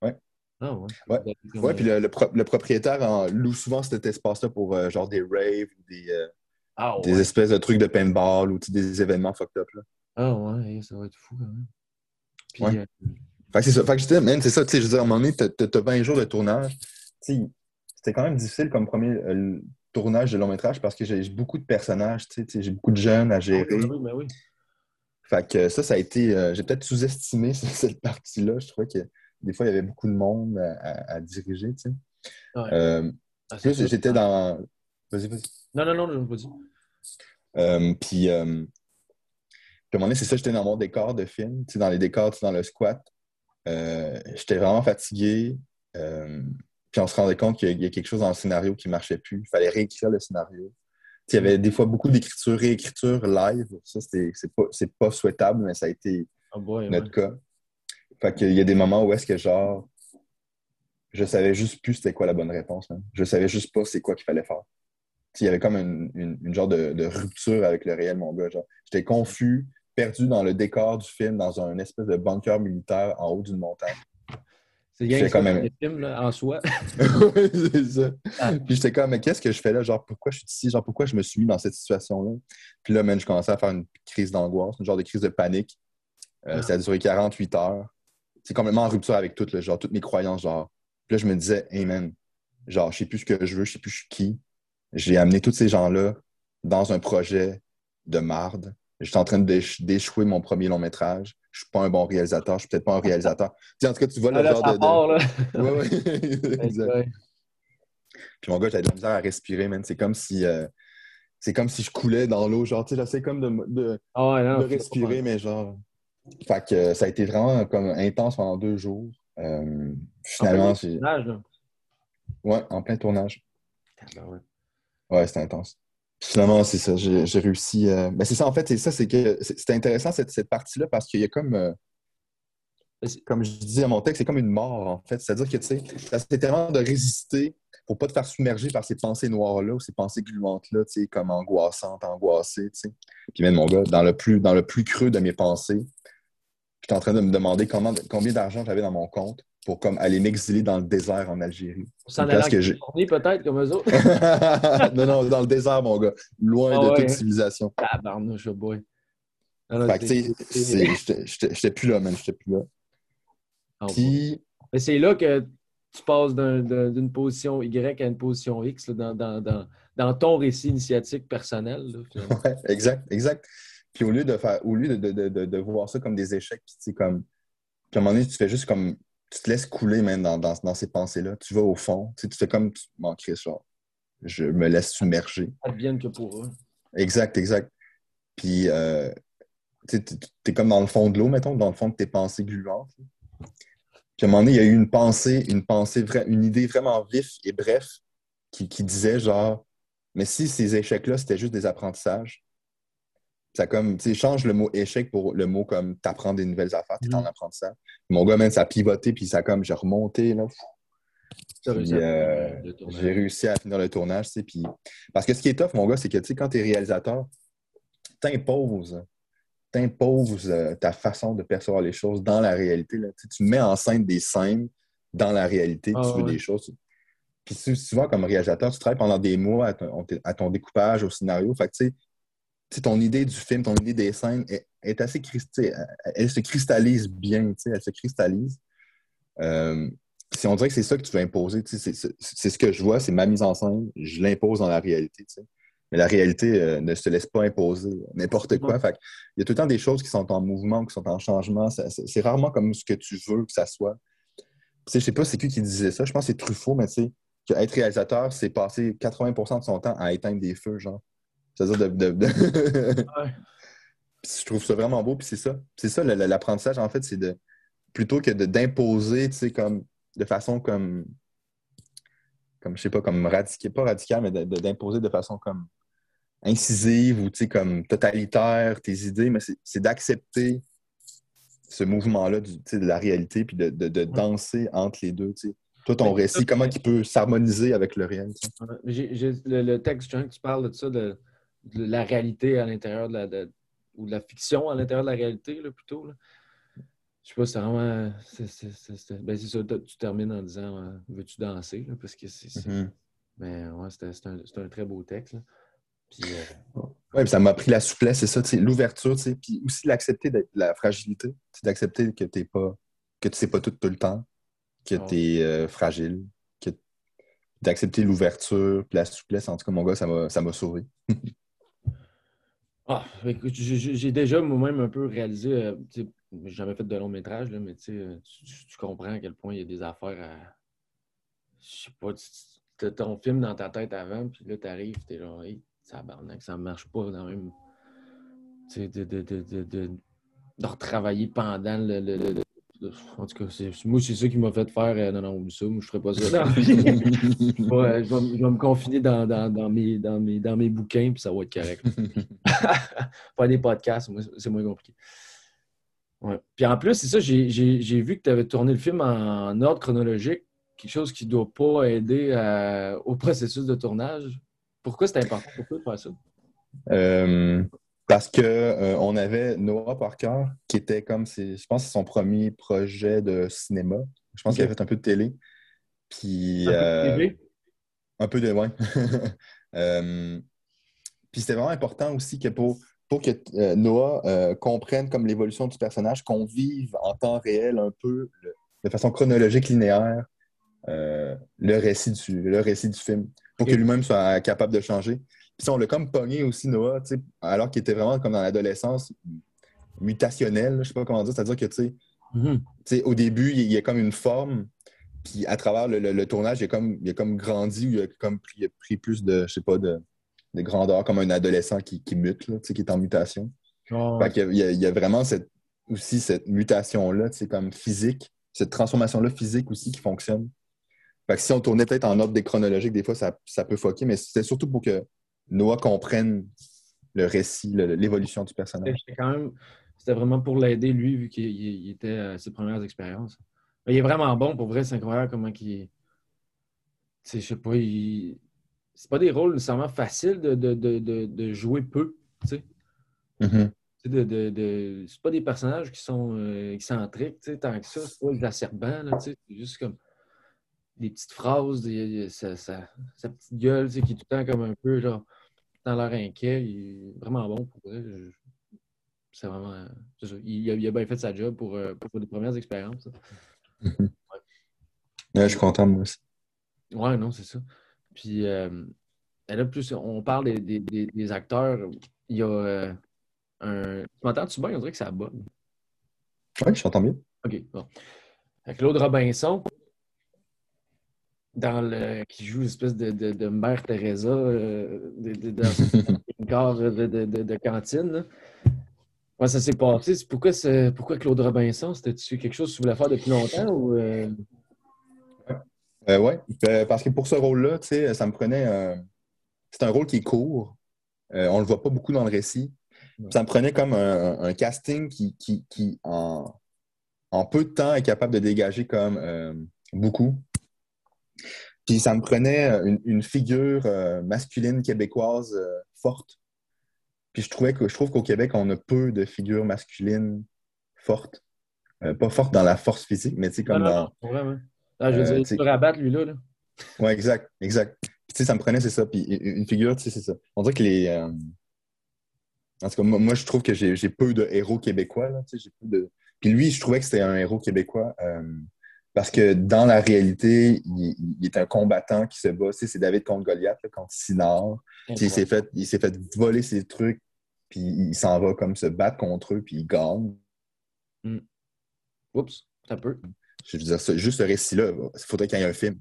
Ouais. Ah, ouais. Ouais. Ouais, puis le, le pro- le propriétaire en loue souvent cet espace-là pour euh, genre des raves ou des, euh, Ah, des espèces de trucs de paintball ou des événements fucked up. Là. Ah, ouais, ça va être fou quand même. Puis, Ouais. euh, Fait que c'est ça. Fait que j'étais, man, c'est ça, tu sais, je veux dire, à un moment donné, t'as, t'as 20 jours de tournage. Tu c'était quand même difficile comme premier euh, tournage de long métrage parce que j'ai beaucoup de personnages, j'ai beaucoup de jeunes à gérer. ah oui, ben oui. Fait que ça, ça a été. euh, j'ai peut-être sous-estimé (laughs) cette partie-là. Je trouvais que des fois, il y avait beaucoup de monde à, à- à diriger, tu sais. Ouais. Euh, Ah, plus, j'étais dans. Vas-y, vas-y. Non, non, non, je dit. Euh, puis, euh, puis à un moment donné, c'est ça, j'étais dans mon décor de film, tu sais, dans les décors, tu sais, dans le squat. J'étais vraiment fatigué. Puis on se rendait compte qu'il y a quelque chose dans le scénario qui ne marchait plus. Il fallait réécrire le scénario. Il y avait des fois beaucoup d'écriture, réécriture live. Ça, c'est pas, pas souhaitable, mais ça a été Ah, boy, notre ouais. cas. Fait qu'il y a des moments où est-ce que genre je savais juste plus c'était quoi la bonne réponse. man. Je savais juste pas c'est quoi qu'il fallait faire. Il y avait comme une, une- une genre de, de rupture avec le réel, mon gars. J'étais confus, perdu dans le décor du film, dans un espèce de bunker militaire en haut d'une montagne. C'est bien même- les films là, en soi. (laughs) Ouais, c'est ça. Ah. Puis j'étais comme, mais qu'est-ce que je fais là? Genre, pourquoi je suis ici? Genre, pourquoi je me suis mis dans cette situation-là? Puis là, man, je commençais à faire une crise d'angoisse, une genre de crise de panique. Euh, Ah. Ça a duré 48 heures. C'est complètement en rupture avec tout, là, genre, toutes mes croyances. Genre. Puis là, je me disais, hey man, genre, je sais plus ce que je veux, je sais plus je suis qui. J'ai amené tous ces gens-là dans un projet de marde. J'étais en train d'éch- d'échouer mon premier long métrage. Je suis pas un bon réalisateur, je suis peut-être pas un réalisateur. En tout cas, tu vois le Ah, là, genre ça de. part, là. (laughs) Ouais, ouais. (laughs) exact. Puis mon gars, j'avais de la misère à respirer, man. C'est comme si euh, c'est comme si je coulais dans l'eau. Genre, tu sais, j'essaie comme de, de, Ah, non, de respirer, mais genre. Fait que euh, ça a été vraiment comme intense pendant deux jours. Euh, finalement, En fait, j'ai. le personnage, là. Ouais, en plein tournage. Ah, ouais. Ouais, c'était intense. Finalement, c'est ça. J'ai réussi. euh, Ben, c'est ça, en fait, c'est ça, c'est que c'est- intéressant cette, cette partie-là parce qu'il y a comme. euh, comme je dis à mon texte, c'est comme une mort, en fait. C'est-à-dire que, tu sais, c'est tellement de résister pour pas te faire submerger par ces pensées noires-là ou ces pensées gluantes-là, tu sais, comme angoissantes, angoissées, tu sais. Puis même, mon gars, dans le plus, dans le plus creux de mes pensées, j'étais en train de me demander combien d'argent j'avais dans mon compte pour comme aller m'exiler dans le désert en Algérie. S'en aller peut-être comme eux autres? (laughs) non, non, dans le désert, mon gars. Loin ah de toute civilisation. Tabarnouche, boy. fait que, j'étais plus là, man. J'étais plus là. Ah, Puis... Mais c'est là que tu passes d'une position Y à une position X dans, dans, dans, dans, ton récit initiatique personnel. ouais, exact, exact. Puis au lieu de faire, au lieu de, de, de, de voir ça comme des échecs, puis comme. Puis à un moment donné, tu fais juste comme tu te laisses couler même dans, dans, ces pensées-là. Tu vas au fond. Tu, sais, tu fais comme tu manquerais ça. Je me laisse submerger. Advienne que pour eux. Exact, exact. Puis, euh, tu es comme dans le fond de l'eau, mettons, dans le fond de tes pensées gluantes. Puis à un moment donné, il y a eu une pensée, une pensée, une idée vraiment vif et bref qui, qui disait genre, mais si ces échecs-là, c'était juste des apprentissages, ça comme, tu change le mot échec pour le mot comme t'apprends des nouvelles affaires, t'es en mm. apprentissage. Mon gars, même, ça a pivoté, puis ça comme, j'ai remonté, là. Euh, j'ai réussi à finir le tournage, tu puis... Parce que ce qui est tough, mon gars, c'est que, tu sais, quand t'es réalisateur, t'imposes, t'imposes euh, ta façon de percevoir les choses dans la réalité, là. Tu, mets en scène des scènes dans la réalité, tu ah, veux des choses. Puis souvent, comme réalisateur, tu travailles pendant des mois à ton, à ton découpage, au scénario. Fait que, tu ton idée du film, ton idée des scènes est, assez elle, elle se cristallise bien, elle se cristallise. Euh, si on dirait que c'est ça que tu veux imposer, c'est ce que je vois, c'est ma mise en scène, je l'impose dans la réalité. Mais la réalité euh, ne se laisse pas imposer n'importe quoi. il y a tout le temps des choses qui sont en mouvement, qui sont en changement. C'est rarement comme ce que tu veux que ça soit. Je sais pas c'est qui qui disait ça. Je pense que c'est Truffaut, mais tu sais, qu'être réalisateur, c'est passer 80% de son temps à éteindre des feux, genre. C'est-à-dire de. Je trouve ça vraiment beau, puis c'est ça. C'est ça, l'apprentissage, en fait, c'est de. Plutôt que d'imposer, tu sais, comme. De façon comme. Comme, je sais pas, comme radical, pas radical, mais d'imposer de, façon comme incisive ou, tu sais, comme totalitaire tes idées, mais c'est d'accepter ce mouvement-là de la réalité, puis de, danser entre les deux, tu sais. Toi, ton récit, comment il peut s'harmoniser avec le réel? le, texte, que tu parles de ça, de, de la réalité à l'intérieur de la. ou de la fiction à l'intérieur de la réalité, là, plutôt. Là. Je sais pas, c'est vraiment. C'est, ben, c'est ça, tu termines en disant euh, Veux-tu danser? Là, parce que c'est. Mm-hmm. Mais ouais, c'est un, un, très beau texte. Là. Puis, euh... ouais, ça m'a pris la souplesse, c'est ça, l'ouverture, puis aussi l'accepter de la fragilité, d'accepter que t'es pas que tu sais pas tout, tout le temps, que tu es euh, fragile, que d'accepter l'ouverture, puis la souplesse, en tout cas, mon gars, ça m'a, ça m'a sauvé. (laughs) Ah, j'ai déjà moi-même un peu réalisé, euh, j'ai jamais fait de long métrage, là, mais euh, tu, tu, comprends à quel point il y a des affaires à. Je sais pas, tu as ton film dans ta tête avant, puis là, tu arrives, tu es genre, hey, ça ça marche pas dans même. Tu sais, de, de, de, de, retravailler pendant le, en tout cas, moi, c'est ça qui m'a fait faire. Euh, non, non, ça, moi, je ferais pas ça. (laughs) je, vais, me confiner dans, dans, mes, dans, mes, dans mes bouquins, puis ça va être correct. (laughs) faire des podcasts, c'est moins compliqué. Ouais. Puis en plus, c'est ça, j'ai vu que tu avais tourné le film en, ordre chronologique, quelque chose qui ne doit pas aider au processus de tournage. Pourquoi c'est important pour toi de faire ça? Euh, parce qu'on euh, on avait Noah Parker, qui était comme, je pense, son premier projet de cinéma. Je pense qu'il a fait un peu de télé. Puis, un peu de euh, télé? Un peu de, ouais. (laughs) Euh, puis c'était vraiment important aussi que pour, pour que Noah comprenne comme l'évolution du personnage, qu'on vive en temps réel un peu, de façon chronologique, linéaire, le, récit du, le récit du film, pour que lui-même soit capable de changer. Puis on l'a comme pogné aussi, Noah, alors qu'il était vraiment comme dans l'adolescence mutationnelle, je sais pas comment dire, c'est-à-dire que, tu sais, au début, il y a comme une forme, puis à travers le, tournage, il a, comme, il a comme grandi, il a comme pris, plus de, je sais pas, de, grandeur, comme un adolescent qui, qui mute, là, qui est en mutation. Oh. Fait il, y a, il y a vraiment cette, aussi cette mutation-là, comme physique, cette transformation-là physique aussi qui fonctionne. Fait que si on tournait peut-être en ordre des chronologiques, des fois, ça, ça peut foquer, mais c'est surtout pour que Noah comprenne le récit, l'évolution du personnage. C'était vraiment pour l'aider, lui, vu qu'il était à ses premières expériences. Mais il est vraiment bon, pour vrai, c'est incroyable comment il. Tu sais, je sais pas, il... c'est pas des rôles nécessairement faciles de, de, de, de jouer peu, tu sais. De... C'est pas des personnages qui sont euh, excentriques, tu sais, tant que ça. C'est pas exacerbant, tu sais. C'est juste comme des petites phrases, des, sa, sa, sa, petite gueule, tu sais, qui est tout le temps comme un peu, genre, dans l'air inquiet. Il est vraiment bon, pour vrai. C'est vraiment... Ça. Il, a, il, a, bien fait sa job pour, euh, pour des premières expériences. Mhm. Ouais. ouais. je suis content, moi aussi. Ouais, non, c'est ça. Puis, euh, là, plus on parle des, des, des acteurs, il y a... Euh, un... Tu m'entends-tu bien? On dirait que ça bug. Oui, je t'entends bien. OK, bon. Claude Robinson, dans le, qui joue une espèce de, de, de mère Teresa euh, de, dans (laughs) une gare de, de, cantine. Là. Ça s'est passé? Pourquoi, pourquoi Claude Robinson? C'était-tu quelque chose que tu voulais faire depuis longtemps? Ou, euh... Euh, oui, parce que pour ce rôle-là, ça me prenait. C'est un rôle qui est court. On ne le voit pas beaucoup dans le récit. Ça me prenait comme un, un casting qui, qui, qui en, en, peu de temps, est capable de dégager comme beaucoup. Puis ça me prenait une, une figure euh, masculine québécoise euh, forte. Puis je trouvais que je trouve qu'au Québec, on a peu de figures masculines fortes. Euh, pas fortes dans la force physique, mais tu sais, comme non, dans. Ouais, Ah, je veux dire, tu peux rabattre lui-là. Là. Oui, exact, exact. Puis tu sais, ça me prenait, c'est ça. Puis une figure, tu sais, c'est ça. On dirait que les. Euh... En tout cas, moi, moi, je trouve que j'ai peu de héros québécois. Là, tu sais, peu de... Puis lui, je trouvais que c'était un héros québécois. Euh... Parce que dans la réalité, il, il, est un combattant qui se bat. Tu sais, c'est David contre Goliath, là, contre Sinard. Il s'est fait, fait voler ses trucs, puis il s'en va comme se battre contre eux, puis il gagne. Mm. Oups, ça peut. Je veux dire, juste ce récit-là, il faudrait qu'il y ait un film.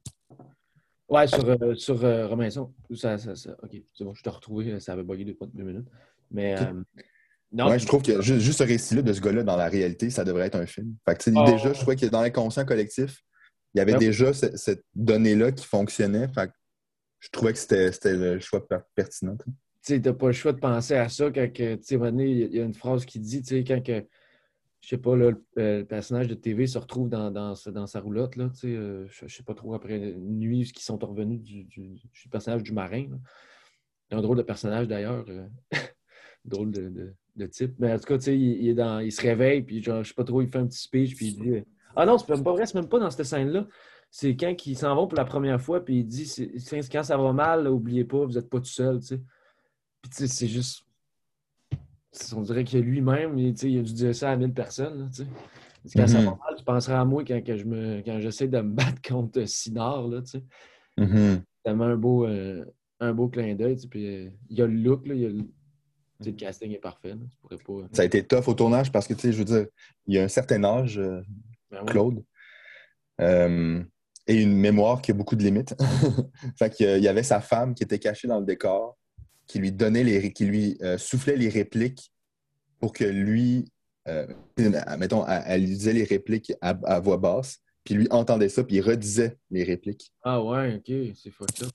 Ouais, sur, euh, sur euh, Robinson. Ça, ça, ça, OK, c'est bon, je t'ai retrouvé. Ça avait bugué deux, deux minutes. Mais. Euh, non, ouais, je trouve que juste, juste ce récit-là de ce gars-là dans la réalité, ça devrait être un film. Fait que, oh. déjà, je trouvais que dans l'inconscient collectif, il y avait yep. déjà cette, cette donnée-là qui fonctionnait. Fait que je trouvais que c'était le choix pertinent. Tu t'as pas le choix de penser à ça quand, tu sais, il y a une phrase qui dit, tu sais, quand que, je sais pas, là, le, le, personnage de TV se retrouve dans, dans, dans sa roulotte, là, tu sais, euh, je, je sais pas trop, après une nuit, qui sont revenus du, du, du personnage du marin. C'est un drôle de personnage, d'ailleurs. Euh, (laughs) drôle de, de de type. Mais en tout cas, tu sais, il, il, est dans, il se réveille, puis genre, je sais pas trop, il fait un petit speech, puis il dit Ah non, c'est pas vrai, c'est même pas dans cette scène-là. C'est quand ils s'en vont pour la première fois, puis il dit Quand ça va mal, là, oubliez pas, vous êtes pas tout seul, tu sais. Puis tu sais, c'est juste. On dirait que lui-même, il, il a dû dire ça à 1000 personnes, là, tu sais. Quand mm -hmm. ça va mal, tu penseras à moi quand, quand je me, quand j'essaie de me battre (laughs) contre Sinard, là, tu sais. Mm -hmm. C'est tellement un beau, euh, un beau clin d'œil, puis euh, il y a le look, là, il y a le, le casting est parfait. Pas... Ça a été tough au tournage parce que, tu sais, je veux dire, il y a un certain âge, euh, ben Claude, oui. euh, et une mémoire qui a beaucoup de limites. (laughs) fait qu'il y avait sa femme qui était cachée dans le décor, qui lui donnait les, qui lui euh, soufflait les répliques pour que lui, euh, mettons, elle, elle, lui disait les répliques à, à, voix basse, puis lui entendait ça, puis il redisait les répliques. Ah ouais, ok, c'est fucked up.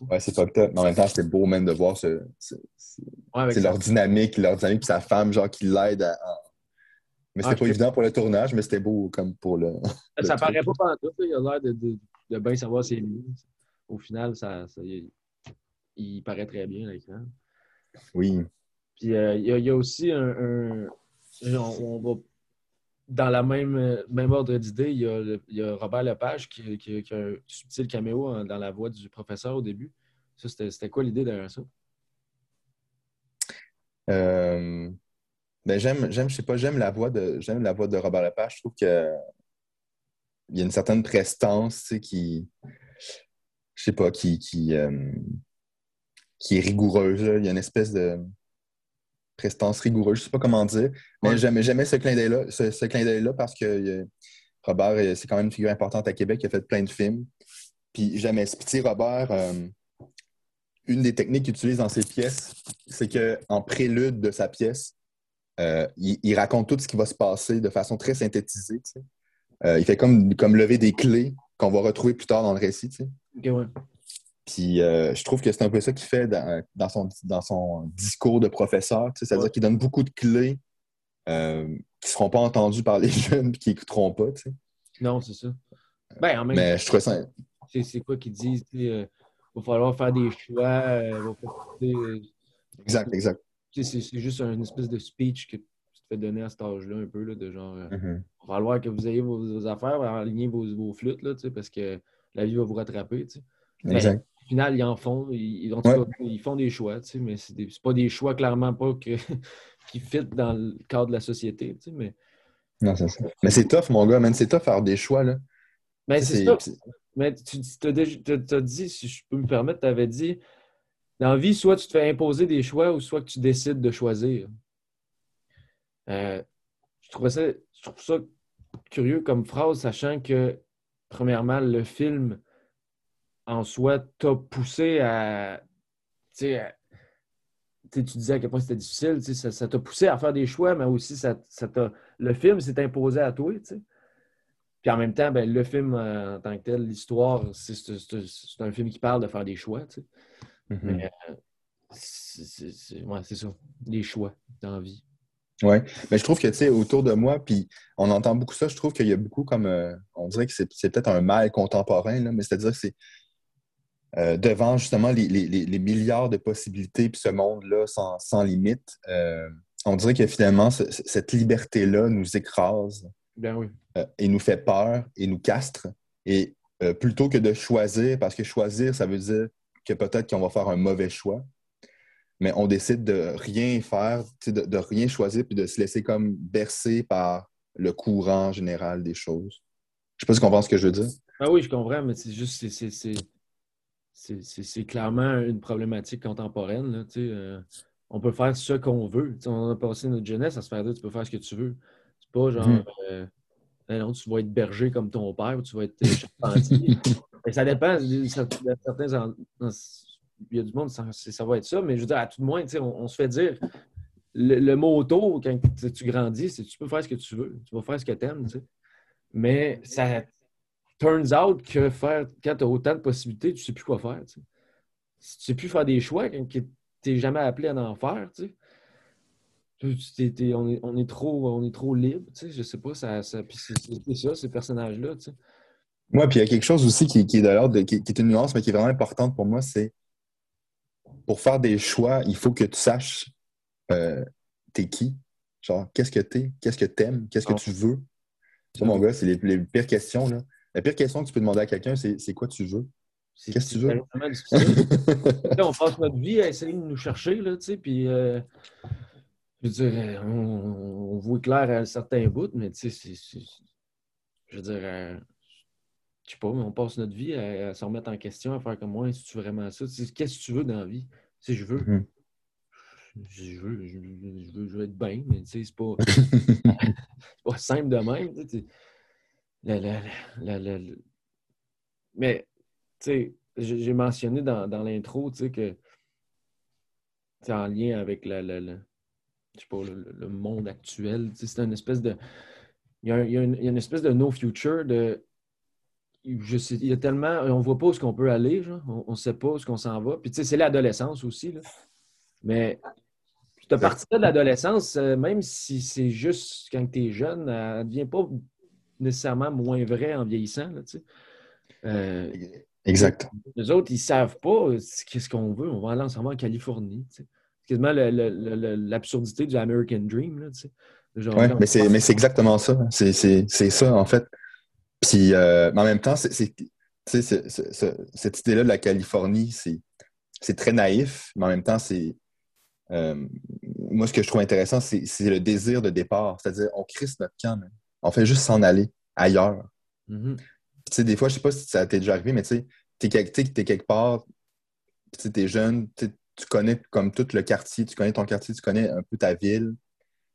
Ouais, c'est fucked up. Mais en même temps, c'était beau même de voir ce, ce, ce ouais, leur dynamique, leur dynamique, puis sa femme, genre, qui l'aide à. Mais c'était ah, pas évident pour le tournage, mais c'était beau comme pour le. le ça paraît pas pendant tout, il a l'air de, de, de, bien savoir ses limites. Au final, ça, ça il, il, paraît très bien à l'écran. Oui. Puis euh, il, y a, il, y a, aussi un. un on, on va dans la même, même ordre d'idée, il, y a Robert Lepage qui, qui, a un subtil caméo dans la voix du professeur au début. Ça, c'était quoi l'idée derrière ça? Euh, ben j'aime, j'aime, je sais pas, j'aime la voix de j'aime la voix de Robert Lepage. Je trouve que il y a une certaine prestance, qui je sais pas, qui, qui, euh, qui est rigoureuse. Il y a une espèce de prestance rigoureuse, je sais pas comment dire. Mais ouais. j'aimais, ce clin d'œil-là, ce, ce clin d'œil-là parce que euh, Robert, c'est quand même une figure importante à Québec, il a fait plein de films. Puis j'aimais, petit Robert, euh, une des techniques qu'il utilise dans ses pièces, c'est qu'en prélude de sa pièce, euh, il, il, raconte tout ce qui va se passer de façon très synthétisée. Euh, il fait comme, comme lever des clés qu'on va retrouver plus tard dans le récit. Okay, ouais. Puis euh, je trouve que c'est un peu ça qu'il fait dans, dans, son, dans son discours de professeur. Tu sais, C'est-à-dire ouais. qu'il donne beaucoup de clés euh, qui seront pas entendus par (laughs) les jeunes et qui écouteront pas, tu sais. Non, c'est ça. Ben, en même Mais je trouve ça. c'est c'est quoi qu'ils disent? Il euh, va falloir faire des choix. va falloir- Exact, exact. C'est c'est juste un espèce de speech que tu te fais donner à cet âge-là, un peu, là, de genre. il va falloir que vous ayez vos, vos affaires, aligner vos, vos flûtes, là, tu sais, parce que la vie va vous rattraper. tu sais. Ben, Exact. Final, ils en font. Ils, en tout Ouais. cas, ils font des choix, tu sais, mais des- c'est pas des choix clairement pas que, (laughs) qui fit dans le cadre de la société. tu sais, Mais, Non, c'est ça. Mais c'est tough, mon gars, man. C'est tough faire des choix, là. mais Tu sais, c'est ça. Mais tu as, dit, si je peux me permettre, tu avais dit dans la vie, soit tu te fais imposer des choix ou soit que tu décides de choisir. Euh, je, trouvais ça, je trouve ça curieux comme phrase, sachant que, premièrement, le film en soi t'a poussé à. Tu sais, à- tu sais, tu disais à quel point c'était difficile, ça t'a poussé à faire des choix, mais aussi ça, ça. Le film s'est imposé à toi. Puis en même temps, ben, le film euh, en tant que tel, l'histoire, c'est un film qui parle de faire des choix. Mhm. Mais euh, c'est ouais, ça, des choix dans la vie. Ouais. Mais je trouve que, tu sais, autour de moi, puis on entend beaucoup ça, je trouve qu'il y a beaucoup comme. euh, on dirait que c'est c'est peut-être un mal contemporain, là, mais c'est-à-dire que c'est. Euh, devant justement les, les- les- les milliards de possibilités, puis ce monde-là sans, sans limite, euh, on dirait que finalement, ce- ce- cette liberté-là nous écrase Ben oui. euh, et nous fait peur et nous castre. Et plutôt que de choisir, parce que choisir, ça veut dire que peut-être qu'on va faire un mauvais choix, mais on décide de rien faire, de, de rien choisir, puis de se laisser comme bercer par le courant général des choses. Je sais pas si tu comprends ce que je veux dire. Ah oui, je comprends, mais c'est juste, c'est- c'est- clairement une problématique contemporaine. Là, euh, on peut faire ce qu'on veut. On a passé notre jeunesse à se faire dire tu peux faire ce que tu veux. C'est pas genre Mhm. euh, Ah non, tu vas être berger comme ton père ou tu vas être euh, charpentier. (laughs) Ça dépend. de cer- de certains il y a du monde, ça, ça va être ça, mais je veux dire, à tout le moins, on, on se fait dire le, le mot auto, quand tu, tu grandis, c'est tu peux faire ce que tu veux. Tu vas faire ce que tu aimes. Mais ça turns out que faire, quand tu as autant de possibilités, tu ne sais plus quoi faire. tu sais. Si tu ne sais plus faire des choix, quand tu n'es jamais appelé à en faire, tu sais. On, est, on, est trop, on est trop libre, tu sais, je sais pas, ça, ça, c'est ça, ces personnages-là, tu sais. Moi, puis il y a quelque chose aussi qui, qui est de l'ordre, qui, qui est une nuance, mais qui est vraiment importante pour moi, c'est pour faire des choix, il faut que tu saches euh, t'es qui, genre qu'est-ce que t'es, qu'est-ce que t'aimes, qu'est-ce que Ah. tu veux. Ça, mon gars, c'est les, les pires questions. Là. La pire question que tu peux demander à quelqu'un, c'est c'est quoi tu veux? Qu'est-ce que tu veux? (laughs) Là, on passe notre vie à essayer de nous chercher, là, tu sais, puis euh, je veux dire, euh, on, on voit clair à certains bouts, mais tu sais, c'est- je veux dire, euh, je sais pas, mais on passe notre vie à, à se remettre en question, à faire comme moi, si tu veux vraiment ça? Qu'est-ce que tu veux dans la vie? Si je veux, Mhm. je veux, je, veux, je veux être bien, mais tu sais, c'est pas, (laughs) pas simple de même. La- la- la- la- la- Mais, tu sais, j'ai mentionné dans, dans l'intro, tu sais, que c'est en lien avec la, je sais pas, le, le monde actuel. tu sais, C'est une espèce de. Il y, a, il y a une, il y a une espèce de no future de. Je sais, il y a tellement. On voit pas où ce qu'on peut aller, genre. On, on sait pas où ce qu'on s'en va. Puis, tu sais, c'est l'adolescence aussi, là. Mais. Cette partie-là de l'adolescence, euh, même si c'est juste quand tu es jeune, elle ne devient pas nécessairement moins vraie en vieillissant. Là. Euh, exact. les autres, ils savent pas qu'est-ce qu'on veut. On va aller ensemble en Californie. C'est quasiment l'absurdité du American Dream. Là. Genre, Ouais, mais c'est exactement ça. C'est ça, en fait. Puis, euh, mais en même temps, c'est cette idée-là de la Californie, c'est très naïf, mais en même temps, c'est. euh, moi, ce que je trouve intéressant, c'est le désir de départ. C'est-à-dire, on crisse notre camp. On fait juste s'en aller ailleurs. Mhm. Tu sais, des fois, je sais pas si ça t'est déjà arrivé, mais tu sais, t'es t'es quelque part, tu t'es jeune, tu connais comme tout le quartier, tu connais ton quartier, tu connais un peu ta ville.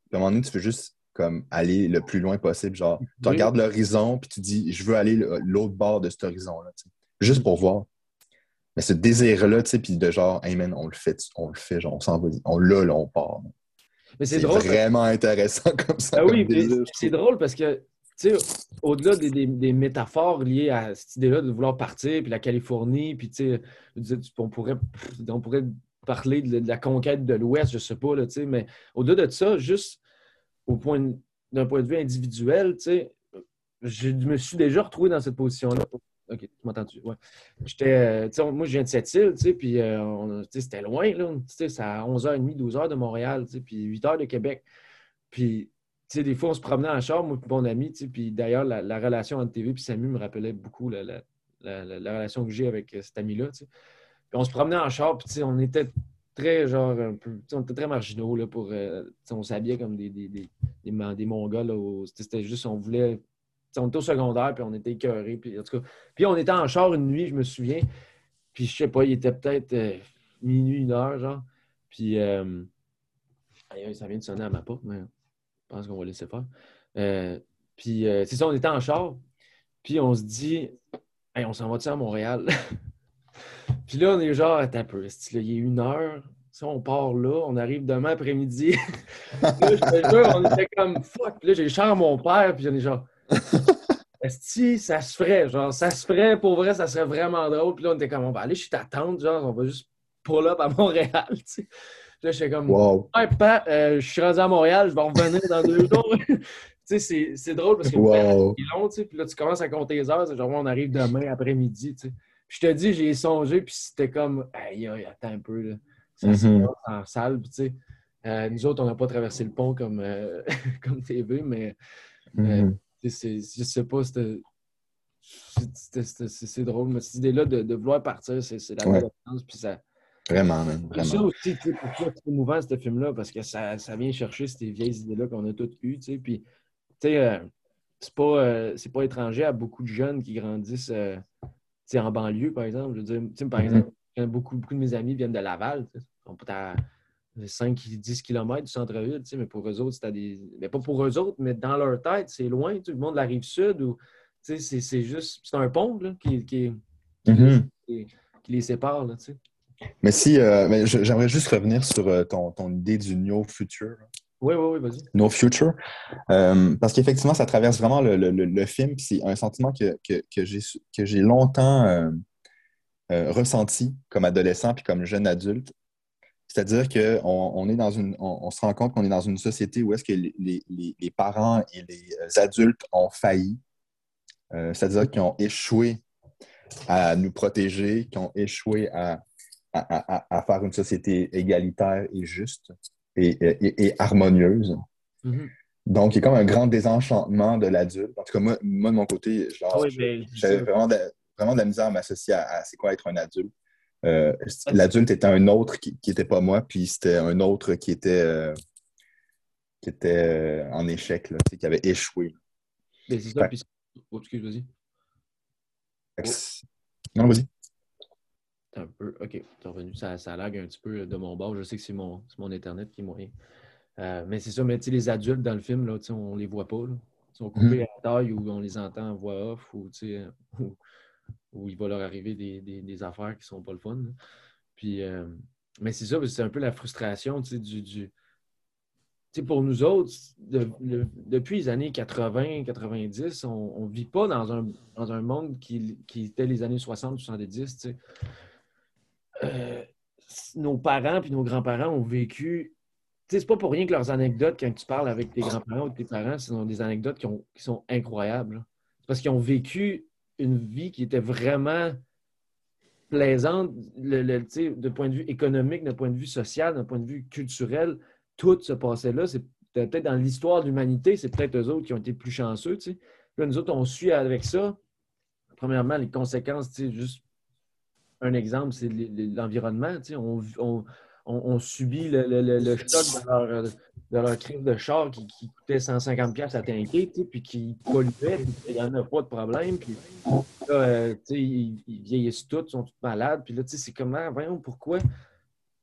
Puis à un moment donné, tu veux juste comme aller le plus loin possible. Genre, tu Oui. regardes l'horizon, puis tu dis, je veux aller le- l'autre bord de cet horizon-là, juste pour voir. Mais ce désir-là, tu sais, puis de genre, hey man, on le fait, on le fait, genre, on s'en va, on l'a, là, on part. Mais c'est drôle. vraiment intéressant (laughs) comme ça. Ah comme je c'est drôle parce que, tu sais, au-delà des, des- des métaphores liées à cette idée-là de vouloir partir, puis la Californie, puis tu sais, on pourrait, on pourrait parler de, de la conquête de l'Ouest, je sais pas, là, tu sais, mais au-delà de ça, juste au point d'un point de vue individuel, tu sais, je me suis déjà retrouvé dans cette position-là. OK, tu m'entends-tu? Ouais. J'étais, euh, moi, je viens de cette île, puis euh, c'était loin, là. C'est à 11h30, 12h de Montréal, puis 8h de Québec. Puis, des fois, on se promenait en char, moi mon ami, puis d'ailleurs, la, relation entre TV et Samu me rappelait beaucoup la, relation que j'ai avec euh, cet ami-là. Puis on se promenait en char, puis on était très, genre, un peu, on était très marginaux, là, pour, on s'habillait comme des, des, des, des, Mongols, C'était juste, on voulait on était secondaire, puis on était écœurés. Puis, en tout cas, puis on était en char une nuit, je me souviens. Puis je sais pas, il était peut-être euh, minuit, une heure, genre. Puis euh, ça vient de sonner à ma porte, mais je pense qu'on va laisser faire. Euh, puis c'est ça, on était en char. Puis on se dit, hey, on s'en va-tu à Montréal? (laughs) puis là, on est genre, attends un peu, il y a une heure? Si on part là, on arrive demain après-midi. (laughs) là, je te on était comme fuck. Puis là, j'ai le char à mon père, puis on est genre, (laughs) si ça se ferait, genre, ça se ferait, pour vrai, ça serait vraiment drôle. Puis là, on était comme, on va aller chez ta tante, genre, on va juste pull up à Montréal, (laughs) tu sais. Là, j'étais comme, wow. ouais, pas, euh, je suis rendu à Montréal, je vais revenir dans deux (laughs) jours. tu sais, c'est drôle parce que wow. c'est long, tu sais. Puis là, tu commences à compter les heures, c'est genre, on arrive demain après-midi, tu sais. Puis je te dis, j'ai songé, puis c'était comme, aïe, aïe, attends un peu, là. Ça se Mhm. passe en salle, tu sais. Euh, nous autres, on n'a pas traversé le pont comme, euh, comme TV, mais Mhm. c'est, je sais pas, C'est drôle, mais cette idée-là de, de vouloir partir, c'est la Ouais. Puis ça, Vraiment, c'est ça aussi, tu sais, pourquoi c'est émouvant, ce film-là, parce que ça, ça vient chercher ces vieilles idées-là qu'on a toutes eues, tu sais. Puis, tu sais, euh, c'est pas, euh, pas étranger à beaucoup de jeunes qui grandissent euh, tu sais, en banlieue, par exemple. Je veux dire, tu sais, par Mhm. exemple, beaucoup, beaucoup de mes amis viennent de Laval, tu sais. Ils sont peut-être à 5-10 km du centre-ville, tu sais, mais pour eux autres, c'était des. Mais pas pour eux autres, mais dans leur tête, c'est loin, tu sais, le monde de la rive sud, ou, tu sais, c'est- c'est juste. C'est un pont, là, qui, qui, Mhm. qui les sépare, là, tu sais. Mais si, euh, j'aimerais juste revenir sur euh, ton, ton idée du no future. Oui, oui, oui, vas-y. No Future. Euh, parce qu'effectivement, ça traverse vraiment le, le- le- le film. C'est un sentiment que, que, que j'ai que j'ai longtemps euh, euh, ressenti comme adolescent puis comme jeune adulte. C'est-à-dire qu'on on est dans une, on, on se rend compte qu'on est dans une société où est-ce que les, les- les- les parents et les euh, adultes ont failli. Euh, C'est-à-dire qu'ils ont échoué à nous protéger, qu'ils ont échoué à, à- à- à faire une société égalitaire et juste et, et- et harmonieuse. Mhm. Donc, il y a comme un grand désenchantement de l'adulte. En tout cas, moi, moi, de mon côté, Ah oui, j'avais vraiment de, vraiment de la misère à m'associer à, à c'est quoi être un adulte. Euh, l'adulte était un autre qui n'était pas moi, puis c'était un autre qui était, euh, qui était euh, en échec, là, qui avait échoué. Mais c'est ça, puis... Oh, excuse, vas-y. Non, vas-y. T'es un peu... OK, t'es revenu. Ça, ça lag un petit peu de mon bord. Je sais que c'est mon, mon Internet qui est moyen. Mais c'est ça, mais les adultes dans le film, là, on les voit pas. Là. Ils sont coupés à taille ou on les entend en voix off ou, (laughs) ou, ou il va leur arriver des, des- affaires qui sont pas le fun. Puis, euh, mais c'est ça, c'est un peu la frustration, tu sais, pour nous autres, depuis les années 80, 90, on ne vit pas dans un, dans un monde qui, qui était les années 60, 70. tu sais. Euh, nos parents puis nos grands-parents ont vécu. C'est pas pour rien que leurs anecdotes, quand tu parles avec tes grands-parents ou tes parents, ce sont des anecdotes qui, qui sont incroyables. C'est parce qu'ils ont vécu une vie qui était vraiment plaisante, le, de point de vue économique, de point de vue social, d'un point de vue culturel, tout se passait là. C'est peut-être dans l'histoire de l'humanité, c'est peut-être eux autres qui ont été plus chanceux. Là, nous autres, on suit avec ça. Premièrement, les conséquences, juste un exemple, c'est l'environnement. On, on- subit le, le- le- le choc de leur, de leur crise de char qui, coûtait 150$ à tanker, puis qui polluait, il n'y en a pas de problème. Puis là, euh, ils, ils vieillissent tous, ils sont tous malades. Puis là, c'est comment, voyons pourquoi.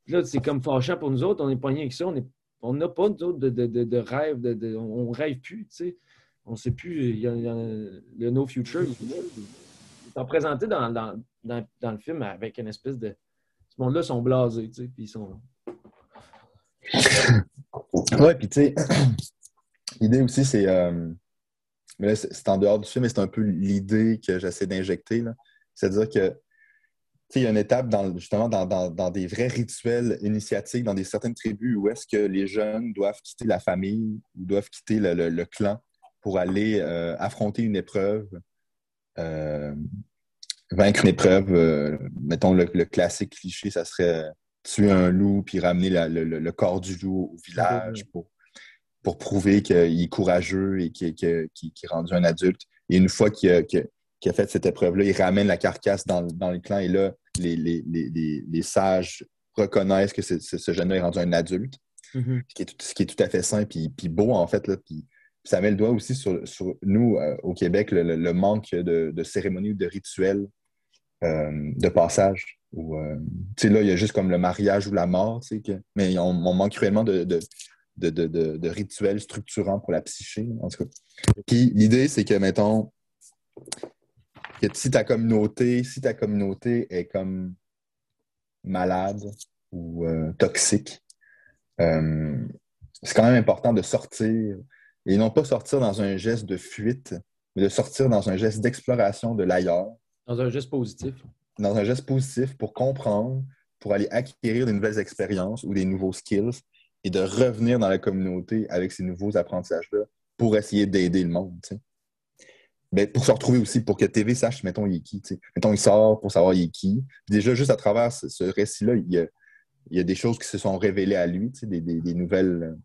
Là, c'est comme fâchant pour nous autres, on est poignés avec ça, on n'a pas, de, rêve, de, on rêve plus, tu sais. On sait plus, il y a, le No Future, il est en présenté dans le film avec une espèce de. Ce monde-là sont blasés, tu sais, puis ils sont. Ouais, puis tu sais, (clears throat) l'idée aussi, c'est. euh, mais là, c'est en dehors du film, mais c'est un peu l'idée que j'essaie d'injecter. C'est-à-dire que il y a une étape dans, justement dans, des vrais rituels initiatiques, dans des certaines tribus où est-ce que les jeunes doivent quitter la famille ou doivent quitter le, clan pour aller euh, affronter une épreuve, euh, vaincre une épreuve. mettons le, classique cliché, ça serait tuer un loup puis ramener le, corps du loup au village pour, pour prouver qu'il est courageux et qu'il est rendu un adulte. Et une fois qu'il a, fait cette épreuve-là, il ramène la carcasse dans, le clan et là, les, sages reconnaissent que ce jeune-là est rendu un adulte, mm-hmm. ce, qui est tout, à fait sain et puis beau, en fait. Là, puis, ça met le doigt aussi sur, nous, euh, au Québec, le, manque de, cérémonies ou de rituels euh, de passage. Euh, là, il y a juste comme le mariage ou la mort, mais on, manque cruellement de, de, rituels structurants pour la psyché, en tout cas. Puis l'idée, c'est que, mettons, que si ta communauté, si ta communauté est comme malade ou euh, toxique, c'est quand même important de sortir et non pas sortir dans un geste de fuite, mais de sortir dans un geste d'exploration de l'ailleurs. Dans un geste positif. Dans un geste positif pour comprendre, pour aller acquérir de nouvelles expériences ou des nouveaux skills et de revenir dans la communauté avec ces nouveaux apprentissages-là pour essayer d'aider le monde. Mais pour se retrouver aussi, pour que TV sache, mettons, il est qui. Mettons, il sort pour savoir il est qui. Déjà, juste à travers ce, récit-là, il y, a, des choses qui se sont révélées à lui, des, des, nouvelles,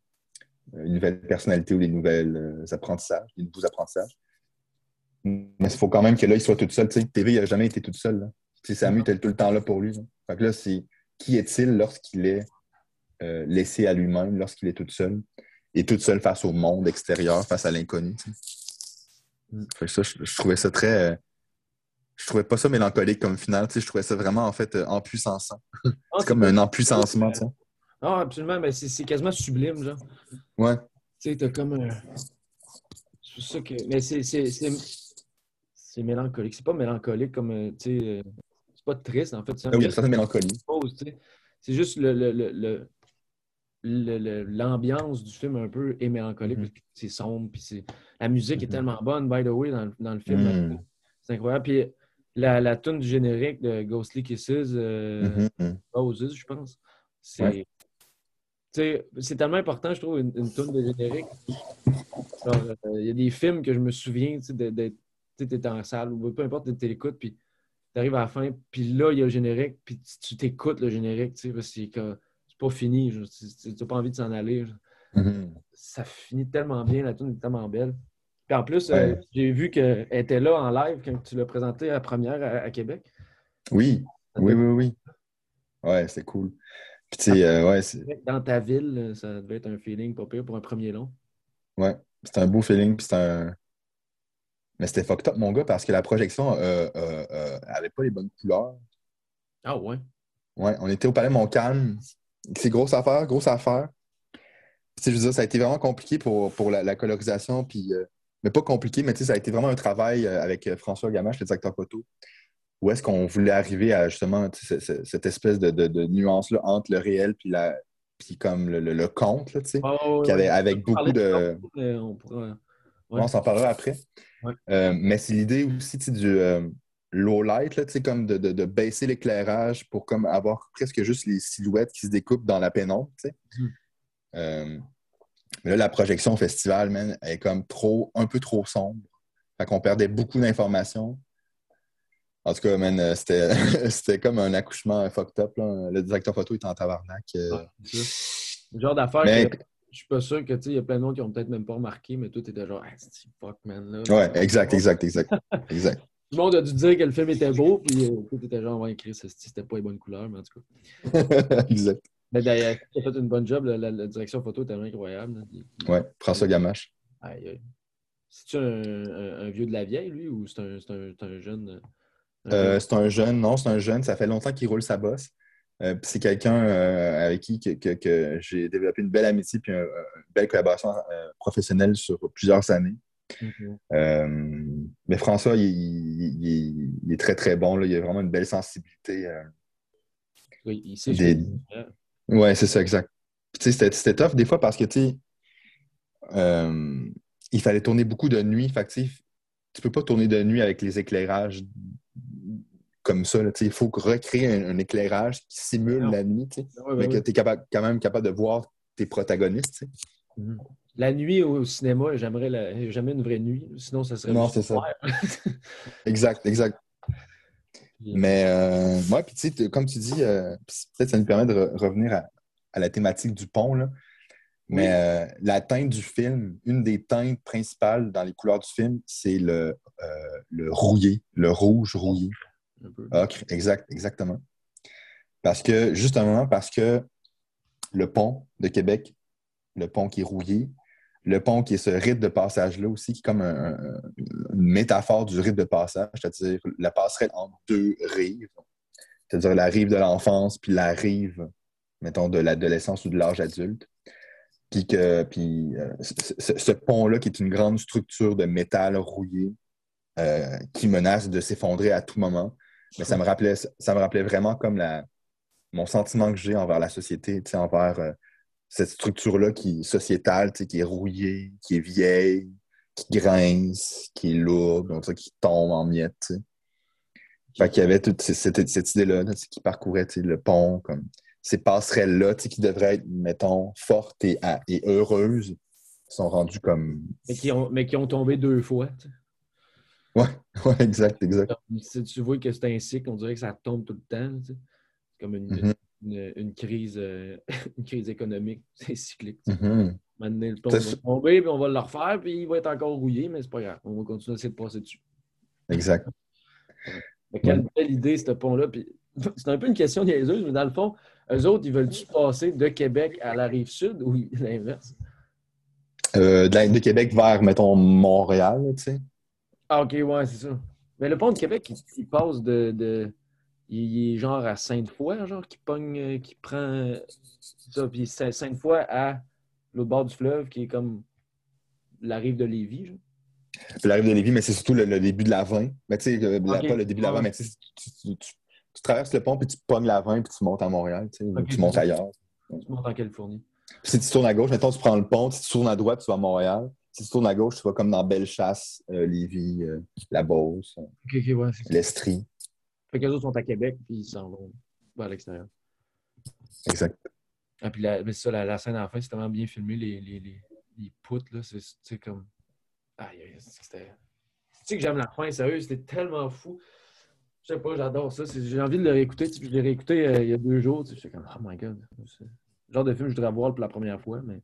euh, une nouvelle personnalité ou des nouvelles euh, apprentissages, des nouveaux apprentissages. Mais il faut quand même que là, il soit tout seul. TV, il n'a jamais été tout seul. Samu était tout le temps là pour lui. Fait que là, c'est qui est-il lorsqu'il est euh, laissé à lui-même lorsqu'il est tout seul et tout seul face au monde extérieur, face à l'inconnu. Mm. je, trouvais ça très. Euh, je trouvais pas ça mélancolique comme final. Je trouvais ça vraiment en fait euh, empuissançant. (laughs) C'est comme un empuissancement. Ah, absolument. mais c'est quasiment sublime, genre. Ouais. Tu sais, t'as comme un. C'est ça que. Mais c'est. C'est mélancolique. C'est pas mélancolique comme. Tu sais. C'est pas triste, en fait. Ah oui, il y a certaine mélancolie. C'est juste le, le, le, l'ambiance du film un peu est mélancolique mm-hmm. c'est sombre puis la musique est mm-hmm. tellement bonne by the way dans, le film mm. c'est incroyable puis la, la tune du générique de Ghostly Kisses euh, mm-hmm. je pense c'est c'est tellement important je trouve une, une tune de générique euh, il y a des films que je me souviens d'être tu en salle ou peu importe tu l'écoutes puis tu arrives à la fin puis là il y a le générique puis tu t'écoutes le générique tu sais c'est que pas fini. Tu n'as pas envie de s'en aller. Mm-hmm. Ça finit tellement bien, la tune est tellement belle. Puis en plus, euh, j'ai vu qu'elle était là en live quand tu l'as présenté à la première à, Québec. Oui, oui, oui, oui. Ouais, c'est cool. Puis, euh, ouais, Dans ta ville, ça devait être un feeling pas pire pour un premier long. Ouais, c'était un beau feeling. Puis un... Mais c'était fucked up, mon gars, parce que la projection n'avait euh, pas les bonnes couleurs. Ah ouais? Ouais, on était au Palais Montcalm. C'est grosse affaire, grosse affaire. je veux dire, ça a été vraiment compliqué pour, pour la, colorisation, puis, euh, mais pas compliqué, mais ça a été vraiment un travail euh, avec euh, François Gamache, le directeur photo, où est-ce qu'on voulait arriver à justement cette espèce de, de, nuance-là entre le réel puis la puis comme le, le, conte, là, avait, avec beaucoup de... On, s'en parlera après. mais c'est l'idée aussi du low light, là, comme de, de, baisser l'éclairage pour comme avoir presque juste les silhouettes qui se découpent dans la pénombre. Hmm. Euh, mais là, la projection au festival, man, est comme trop, un peu trop sombre. Fait qu'on perdait beaucoup d'informations. En tout cas, man, euh, c'était (laughs) comme un accouchement fucked up. Là. Le directeur photo est en tabarnak. Euh. Le genre d'affaire que je suis pas sûr que il y a plein de monde qui ont peut-être même pas remarqué, mais tout était genre fuck man là. Ouais, exact, exact, exact. exact. (laughs) Tout le monde a dû dire que le film était beau, puis euh, tout était genre, ouais, Chris, c'était pas les bonnes couleurs, mais en tout cas. (laughs) exact. Mais d'ailleurs, tu as fait une bonne job, la, direction photo était incroyable. Ouais, François Gamache. C'est-tu un, vieux de la vieille, lui, ou c'est un, un, jeune? Euh, c'est un jeune, non, c'est un jeune. Ça fait longtemps qu'il roule sa bosse. Euh, c'est quelqu'un avec qui que, que, j'ai développé une belle amitié puis une belle collaboration professionnelle sur plusieurs années. Euh, mais François, il, est très, très bon. Là. Il a vraiment une belle sensibilité. Euh, oui, il sait des... Ouais, c'est ça, exact. C'était, c'était tough des fois parce que, euh, il fallait tourner beaucoup de nuit. Fait tu peux pas tourner de nuit avec les éclairages comme ça. là, il faut recréer un, un éclairage qui simule Non. la nuit, mais que tu es capable, quand même capable de voir tes protagonistes. Mhm. La nuit au, cinéma, j'aimerais la- jamais une vraie nuit. Sinon, ça serait Non, c'est ça. (laughs) Exact, exact. Mais, euh, ouais, puis tu sais, comme tu dis, euh, peut-être ça nous permet de re- revenir à, à la thématique du pont, là. Mais Oui. euh, la teinte du film, une des teintes principales dans les couleurs du film, c'est le, euh, le rouillé, le rouge rouillé. Ocre, exact, exactement. Parce que, justement, parce que le pont de Québec, le pont qui est rouillé, le pont qui est ce rite de passage-là aussi, qui est comme un- un- une métaphore du rite de passage, c'est-à-dire la passerelle entre deux rives, c'est-à-dire la rive de l'enfance puis la rive, mettons, de l'adolescence ou de l'âge adulte. Puis que puis, euh, ce pont-là, qui est une grande structure de métal rouillé, euh, qui menace de s'effondrer à tout moment. Mais ça me rappelait, ça me rappelait vraiment comme la, mon sentiment que j'ai envers la société, envers euh, cette structure-là qui est sociétale, qui est rouillée, qui est vieille, qui grince, qui est lourde, donc ça, qui tombe en miettes. tu sais. Fait qu'il y avait toute cette, cette idée-là qui parcourait le pont, comme ces passerelles-là qui devraient être, mettons, fortes et, à- et heureuses, sont rendues comme. Mais, qui ont, mais qui ont tombé deux fois. Sais. Ouais, (laughs) ouais, exact, exact. Comme, Si tu vois que c'est un cycle, on dirait que ça tombe tout le temps. tu sais. C'est comme une, Mhm. une, une crise, euh, (laughs) une crise économique. (laughs) C'est cyclique. tu sais. Mhm. Maintenant, le pont C'est va tomber, puis on va le refaire, puis il va être encore rouillé, mais c'est pas grave. On va continuer à essayer de passer dessus. Exact. Mais quelle belle idée, ce pont-là. Puis, c'est un peu une question niaiseuse, mais dans le fond, eux autres, ils veulent-tu passer de Québec à la rive sud ou l'inverse? Euh, de, de Québec vers, mettons, Montréal, tu sais. Ah, ok, ouais, c'est ça. Mais le pont de Québec, il, il passe de. de- il, est genre à Sainte-Foy, genre, qui pogne, euh, qui prend euh, ça, puis Saint- Sainte-Foy à l'autre bord du fleuve, qui est comme la rive de Lévis, genre. La rive de Lévis, mais c'est surtout le, le début de la 20. Mais tu sais, euh, pas le début de la 20, Ouais. mais tu, sais, tu, tu- traverses le pont, puis tu pognes la 20, puis tu montes à Montréal, tu sais, ou Ok, tu c'est montes ailleurs. Tu montes en Californie. Puis si tu tournes à gauche, mettons, tu prends le pont, si tu tournes à droite, tu vas à Montréal. Si tu tournes à gauche, tu vas comme dans Bellechasse, euh, Lévis, euh, La Beauce, euh, Ok, ok, ouais, c'est ça. l'Estrie. Fait qu'eux autres sont à Québec, puis ils s'en vont vers l'extérieur. Exact. Ah, puis la, mais ça, la, la scène à la fin, c'est tellement bien filmé, les, les, les, les poutres, là, c'est tu sais, comme... Aïe, aïe, c'était... Tu sais que j'aime la fin, sérieux, c'était tellement fou. Je sais pas, j'adore ça. J'ai envie de le réécouter. Je l'ai réécouté euh, il y a deux jours. tu sais, J'étais comme, oh my god. C'est le genre de film que je voudrais voir pour la première fois, mais...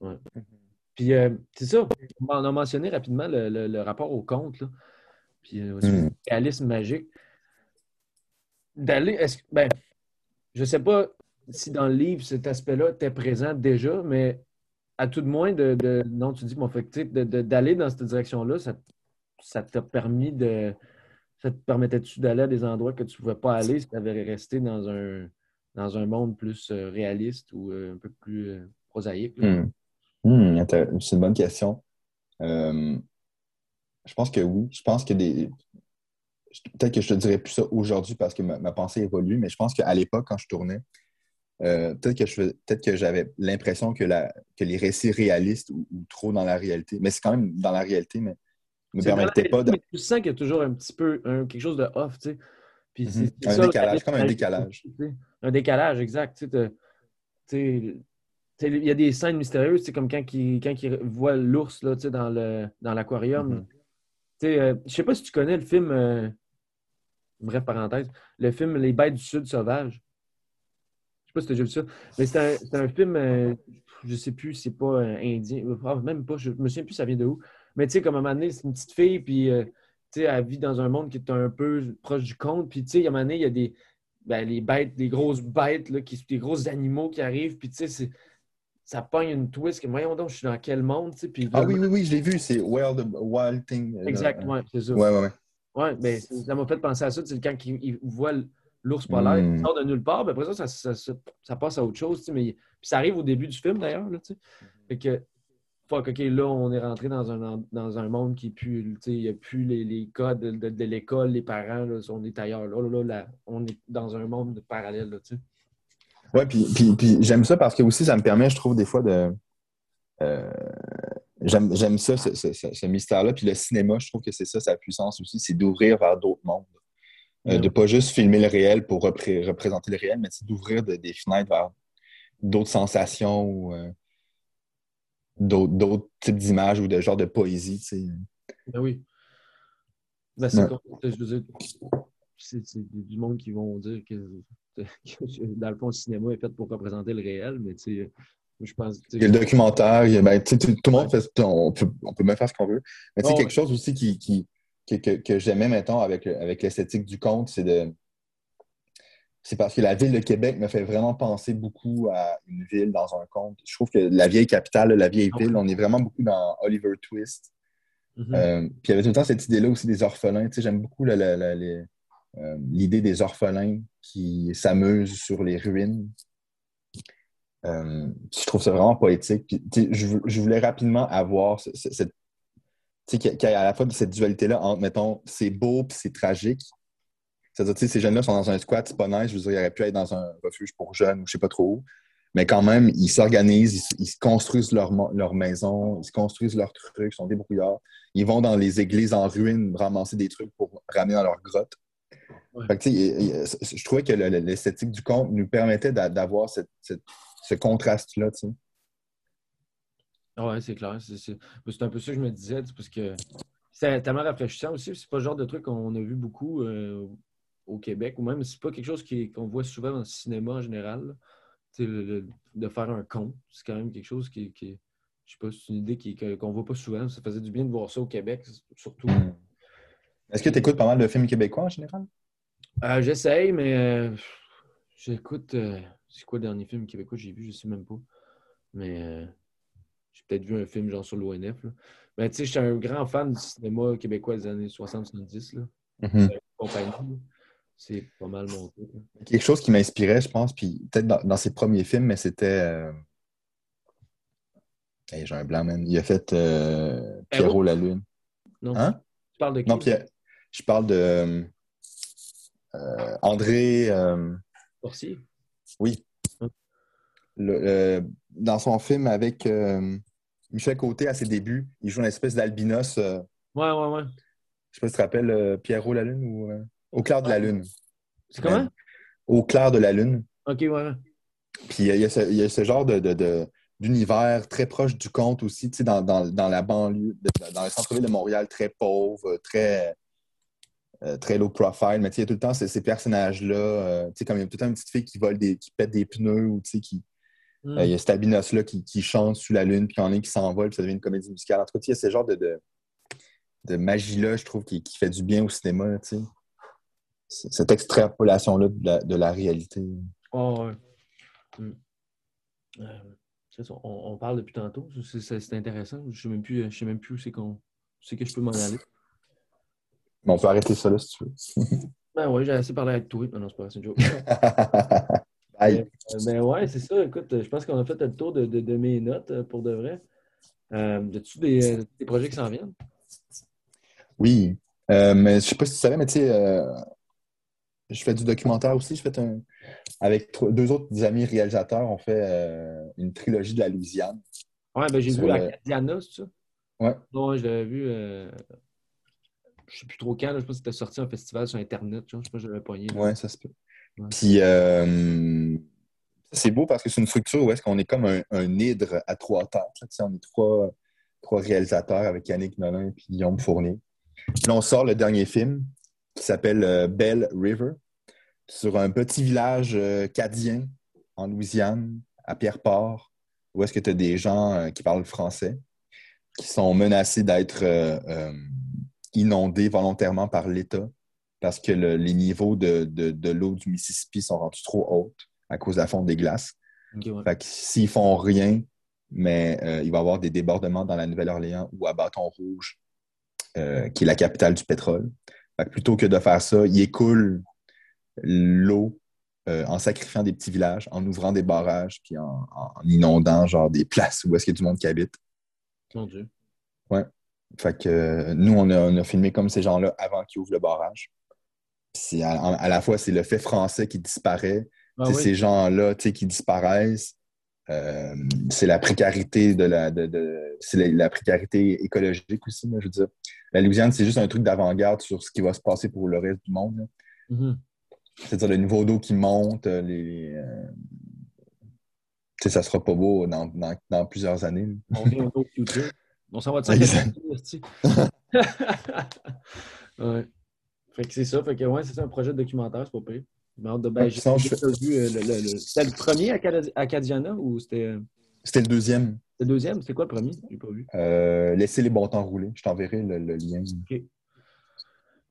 Ouais. Puis, euh, c'est ça, on a mentionné rapidement le, le- le rapport au conte, là. Puis, euh, aussi, Mm. le réalisme magique. D'aller... Est-ce. Ben, je sais pas si dans le livre, cet aspect-là était présent déjà, mais à tout de moins, de, de- non, tu dis, mon fait, d'aller dans cette direction-là, ça, ça t'a permis de. Ça te permettait-tu d'aller à des endroits que tu ne pouvais pas aller si tu avais resté dans un, dans un monde plus euh, réaliste ou euh, un peu plus prosaïque? là? Hmm. C'est une bonne question. Euh, je pense que oui. Je pense que des. Peut-être que je te dirais plus ça aujourd'hui parce que ma, ma pensée évolue, mais je pense qu'à l'époque, quand je tournais, euh, peut-être que je fais- peut-être que j'avais l'impression que, la, que les récits réalistes ou, ou trop dans la réalité, mais c'est quand même dans la réalité, mais ne me permettaient pas de. mais tu sens qu'il y a toujours un petit peu un- quelque chose de off, tu sais. Puis Mhm. c'est Un ça, décalage, comme un décalage. Un décalage, exact. Tu sais, il y a des scènes mystérieuses, c'est comme quand il, quand il voit l'ours là, tu sais, dans le dans l'aquarium. Tu sais, euh, je sais pas si tu connais le film, euh, bref parenthèse, le film Les bêtes du Sud sauvages. Je sais pas si tu as déjà vu ça, mais c'est un, un film, euh, je sais plus, c'est pas euh, indien, ah, même pas, je me souviens plus ça vient de où. Mais tu sais, comme à un moment donné, c'est une petite fille, puis euh, tu sais, elle vit dans un monde qui est un peu proche du conte, puis tu sais, à un moment donné, il y a des ben, les bêtes, des grosses bêtes, là, qui, des gros animaux qui arrivent, puis tu sais, ça pogne une twist, que voyons donc, je suis dans quel monde, tu sais, puis Ah oui, oui, oui, je l'ai vu, c'est Wild, Wild Thing. euh, Exact, ouais, c'est ça. Ouais, ouais, ouais. Ouais, ben, ça m'a fait penser à ça. C'est quand il, il voit l'ours polaire, Mm. il sort de nulle part, ben après ça ça, ça, ça- ça passe à autre chose. tu sais, Mais, puis ça arrive au début du film d'ailleurs. là, tu sais. Fait que, fuck, OK, là, on est rentré dans un, dans un monde qui est plus. tu sais, Il n'y a plus les, les codes de, de- de l'école, les parents, là, on est ailleurs. Là, là, là, là, on est dans un monde parallèle. Là, tu sais. Ouais, puis, puis, puis j'aime ça parce que aussi, ça me permet, je trouve, des fois de. euh, j'aime, ça, ce, ce- ce- ce mystère-là. Puis le cinéma, je trouve que c'est ça, sa puissance aussi, c'est d'ouvrir vers d'autres mondes. Euh, de pas juste filmer le réel pour repré- représenter le réel, mais c'est d'ouvrir de- des fenêtres vers d'autres sensations ou euh, d'autres d'autres types d'images ou de genre de poésie. tu sais. Ben oui. Ben, c'est Ouais. C'est c'est du monde qui vont dire que, que, (laughs) dans le fond, le cinéma est fait pour représenter le réel, mais tu sais, je pense. Il y a le documentaire, il y a- ben, tout, le monde fait on peut, on peut même faire ce qu'on veut. Mais tu sais, Oh, quelque ouais. chose aussi qui, qui, que, que, que j'aimais, mettons, avec, avec l'esthétique du conte, c'est de. C'est parce que la ville de Québec me fait vraiment penser beaucoup à une ville dans un conte. Je trouve que la vieille capitale, la vieille Ah ville, on est vraiment beaucoup dans Oliver Twist. Mhm. Euh, puis il y avait tout le temps cette idée-là aussi des orphelins. Tu sais, j'aime beaucoup la- la- les, euh, l'idée des orphelins qui s'amusent sur les ruines. Euh, je trouve ça vraiment poétique. Je, vou- je voulais rapidement avoir ce- ce- cette. Qu'il y a- à la fois cette dualité-là entre, mettons, c'est beau puis c'est tragique. C'est-à-dire, ces jeunes-là sont dans un squat, c'est pas nice. Je veux dire, ils auraient pu être dans un refuge pour jeunes ou je sais pas trop où. Mais quand même, ils s'organisent, ils, ils se construisent leur maison, ils se construisent leurs trucs, ils sont débrouillards. Ils vont dans les églises en ruine ramasser des trucs pour ramener dans leur grotte. Ouais. Fait que, je trouvais que le- le- l'esthétique du conte nous permettait d'a- d'avoir cette- cette- ce contraste-là. ouais, c'est clair. C'est un peu ça que je me disais, parce que c'est tellement rafraîchissant aussi. C'est pas le genre de truc qu'on a vu beaucoup euh, au Québec, ou même c'est pas quelque chose qu'on voit souvent dans le cinéma en général. le- le- de faire un conte, c'est quand même quelque chose qui, qui je sais pas, c'est une idée qu'on voit pas souvent. Ça faisait du bien de voir ça au Québec, surtout. Est-ce que tu écoutes pas mal de films québécois en général? Euh, J'essaye, mais euh, j'écoute. euh, c'est quoi le dernier film québécois que j'ai vu? Je sais même pas. Mais j'ai peut-être vu un film genre sur l'ONF. Mais tu sais, j'étais un grand fan du cinéma québécois des années 60-70. là. Compagnie. là. C'est pas mal mon truc. Quelque chose qui m'inspirait, je pense, puis peut-être dans, dans ses premiers films, mais c'était. hey, J'ai un blanc, man. Il a fait Pierrot la Lune. Non, Hein? tu parles de qui? Non, Pierre. Je parle de euh, André. euh, oui. Le- dans son film avec euh, Michel Côté à ses débuts, il joue une espèce d'albinos. euh, Ouais, ouais, ouais. je sais pas si tu te rappelles Pierrot la Lune ou Au clair de la Lune. C'est comment? Au clair de la Lune. Ok, ouais. Puis il y a ce, il y a ce genre de, de- de- d'univers très proche du conte aussi, tu sais, dans, dans- dans la banlieue, dans le centre-ville de Montréal, très pauvre, très, euh, très low profile. Mais tu sais, il y a tout le temps ces, ces personnages-là, euh, sais, comme il y a tout le temps une petite fille qui vole des, qui pète des pneus ou sais, qui. Hmm. euh, il y a cet albinos-là qui, qui chante sous la lune, puis il y en a un qui s'envole, puis ça devient une comédie musicale. En tout cas, sais, il y a ce genre de, de, de magie-là, je trouve, qui, qui fait du bien au cinéma, sais. C- Cette extrapolation-là de la, de la réalité. Oh, on, on parle depuis tantôt. C'est- intéressant. Je sais même plus, je sais même plus où c'est qu'on. que je peux m'en aller. Mais on peut arrêter ça là si tu veux. (laughs) Ben ouais, j'ai assez parlé avec toi. Non, non, c'est pas vrai, c'est une joke. (laughs) Bye. Euh, ben ouais, c'est ça. Écoute, je pense qu'on a fait le tour de, de- de mes notes euh, pour de vrai. Euh, As-tu des, euh, des projets qui s'en viennent? Oui. Euh, mais je sais pas si tu savais, mais tu sais, euh, je fais du documentaire aussi. Je fais un. Avec trois- deux autres amis réalisateurs, on fait une trilogie de la Louisiane. Ouais, ben j'ai vu le- Acadiana, c'est ça? Ouais. Non, je l'avais vu. Je sais plus trop quand. là, je pense que c'était sorti un festival sur Internet. genre, Je sais pas, je l'avais pogné. Ouais, ça se peut. Ouais. Puis, euh, c'est beau parce que c'est une structure où est-ce qu'on est comme un, un hydre à trois têtes. là. On est trois, trois réalisateurs avec Yannick Nolin et Guillaume Fournier. Puis là, on sort le dernier film qui s'appelle euh, Bell River sur un petit village euh, cadien en Louisiane, à Pierreport, où est-ce que tu as des gens euh, qui parlent français, qui sont menacés d'être inondés volontairement par l'État parce que le- les niveaux de, de- de l'eau du Mississippi sont rendus trop hautes à cause de la fonte des glaces. Ok, ouais. Fait que s'ils font rien, mais euh, il va y avoir des débordements dans la Nouvelle-Orléans ou à Bâton Rouge, euh, qui est la capitale du pétrole. Fait que plutôt que de faire ça, ils écoulent l'eau euh, en sacrifiant des petits villages, en ouvrant des barrages, puis en, en inondant genre des (laughs) places où est-ce qu'il y a du monde qui habite. Mon Dieu. Fait que euh, nous, on a, on a filmé comme ces gens-là avant qu'ils ouvrent le barrage. Puis à, à la fois, c'est le fait français qui disparaît, Ah oui. ces gens-là qui disparaissent. Euh, c'est la précarité de la, de, de- c'est la, la précarité écologique aussi. là, je veux dire, la Louisiane, c'est juste un truc d'avant-garde sur ce qui va se passer pour le reste du monde. Mhm. C'est-à-dire le niveau d'eau qui monte, euh, les. euh, ça sera pas beau dans, dans- dans plusieurs années. On vient au. (laughs) On s'en va de Exact. (laughs) ouais. Fait que c'est ça. Fait que ouais, c'est ça un projet de documentaire, c'est pas pire. J'ai hâte de ben, j'ai vu, euh, le, le- le- C'était le premier Acad- Acadiana ou c'était euh, C'était le deuxième. le deuxième? C'était quoi le premier? J'ai pas vu. Euh, laissez les bons temps rouler. Je t'enverrai le, le lien. Euh,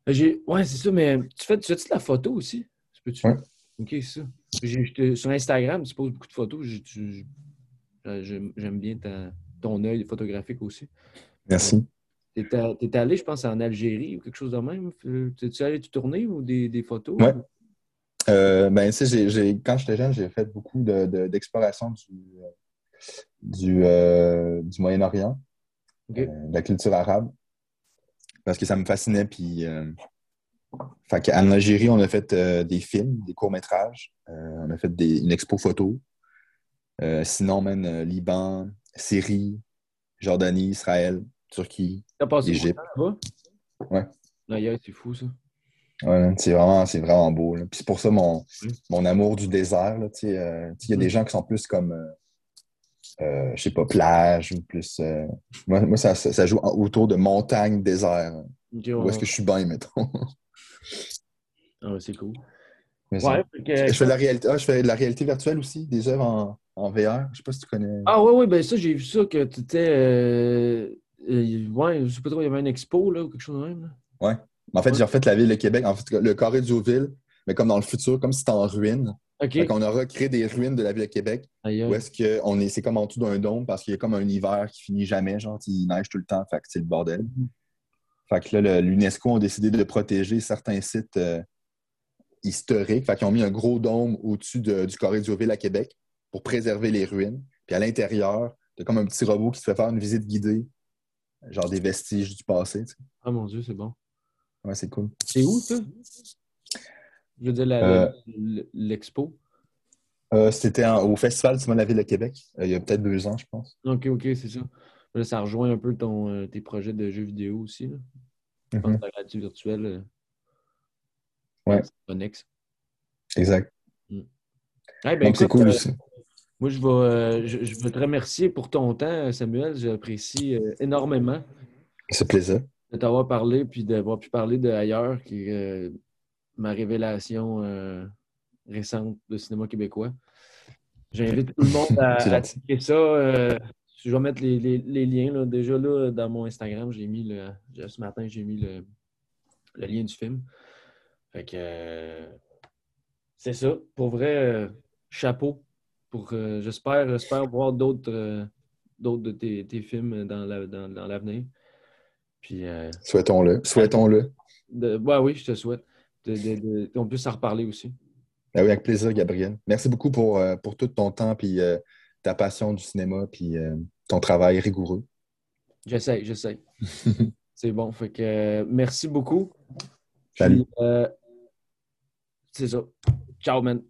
J'ai... Ouais, c'est ça, mais tu fais, tu fais-tu de la photo aussi? Tu peux-tu? Ouais. Ok, c'est ça. J'ai- sur Instagram, tu poses beaucoup de photos. J'ai- tu- J'aime j'aime bien ta- ton œil photographique aussi. Merci. T'es t'es allé, je pense, en Algérie ou quelque chose de même? Euh, T'es-tu allé te tourner ou des, des photos? Ouais. Euh, ben, tu sais, quand j'étais jeune, j'ai fait beaucoup de- de- d'exploration du, euh, du, euh, du Moyen-Orient, euh, de la culture arabe, parce que ça me fascinait. Puis, euh, fait qu'en Algérie, on a fait euh, des films, des courts-métrages, euh, on a fait des- une expo photo. Euh, sinon, même euh, Liban, Syrie, Jordanie, Israël, Turquie. Passé Égypte. temps? Ouais. D'ailleurs, c'est fou, ça. Ouais, c'est vraiment, c'est vraiment beau. là. Puis c'est pour ça mon, mon amour du désert. euh, Il y a des gens qui sont plus comme, euh, euh, je sais pas, plage ou plus. moi, moi ça, ça, joue autour de montagne, désert. Ok, Où ouais, est-ce que je suis bien, mettons? Ah c'est cool. Ouais, que- je, fais la réalité, ah, je fais de la réalité virtuelle aussi, des œuvres en, en VR. Je sais pas si tu connais. Ah ouais, ouais, ben ça, j'ai vu ça que tu étais. Euh... euh, ouais, je sais pas trop, il y avait une expo là, ou quelque chose de même. là. En fait, Ouais. j'ai refait la ville de Québec, en fait, le carré mais comme dans le futur, comme si c'était en ruine. Ok. Fait qu'on a recréé des ruines de la ville de Québec. Aïe, Où est-ce que on est, c'est comme en dessous d'un dôme parce qu'il y a comme un hiver qui finit jamais, genre il neige tout le temps, fait que c'est le bordel. Fait que là, l'UNESCO a décidé de protéger certains sites euh, historiques. Fait qu'ils ont mis un gros dôme au-dessus de- du carré du à Québec pour préserver les ruines. Puis à l'intérieur, t'as comme un petit robot qui te fait faire une visite guidée, genre des vestiges du passé. Ah mon Dieu, c'est bon. Ouais, c'est cool. C'est où, ça? Je veux dire, Euh, l'expo. Euh, C'était au Festival du de la Ville de Québec, euh, il y a peut-être deux ans, je pense. Ok, ok, c'est ça. Là, ça rejoint un peu ton, tes projets de jeux vidéo aussi. Là. Je pense Mhm. que la réalité virtuelle. Ouais. connexe. Exact. Eh ben, Donc c'est cool aussi. Moi, je vais, euh, je, je veux te remercier pour ton temps, Samuel. J'apprécie euh, énormément C'est plaisir. de t'avoir parlé puis d'avoir pu parler de Ailleurs, qui est euh, ma révélation euh, récente de cinéma québécois. J'invite tout le monde à, (laughs) checker ça. euh, je vais mettre les, les- les liens. là. Déjà, là, dans mon Instagram, j'ai mis le. Ce matin, j'ai mis le, le lien du film. Fait que. c'est ça. Pour vrai, chapeau. Pour, euh, j'espère, j'espère voir d'autres, euh, d'autres de tes, tes films dans, la- dans, dans l'avenir. Puis, euh, Souhaitons-le. Souhaitons-le. de, oui, je te souhaite. De, de- de- qu'on puisse en reparler aussi. Ah oui, avec plaisir, Gabriel. Merci beaucoup pour, pour tout ton temps puis ta passion du cinéma puis ton travail rigoureux. J'essaie, j'essaie. (laughs) c'est bon. Fait que merci beaucoup. Salut. Puis, c'est ça. Ciao, man.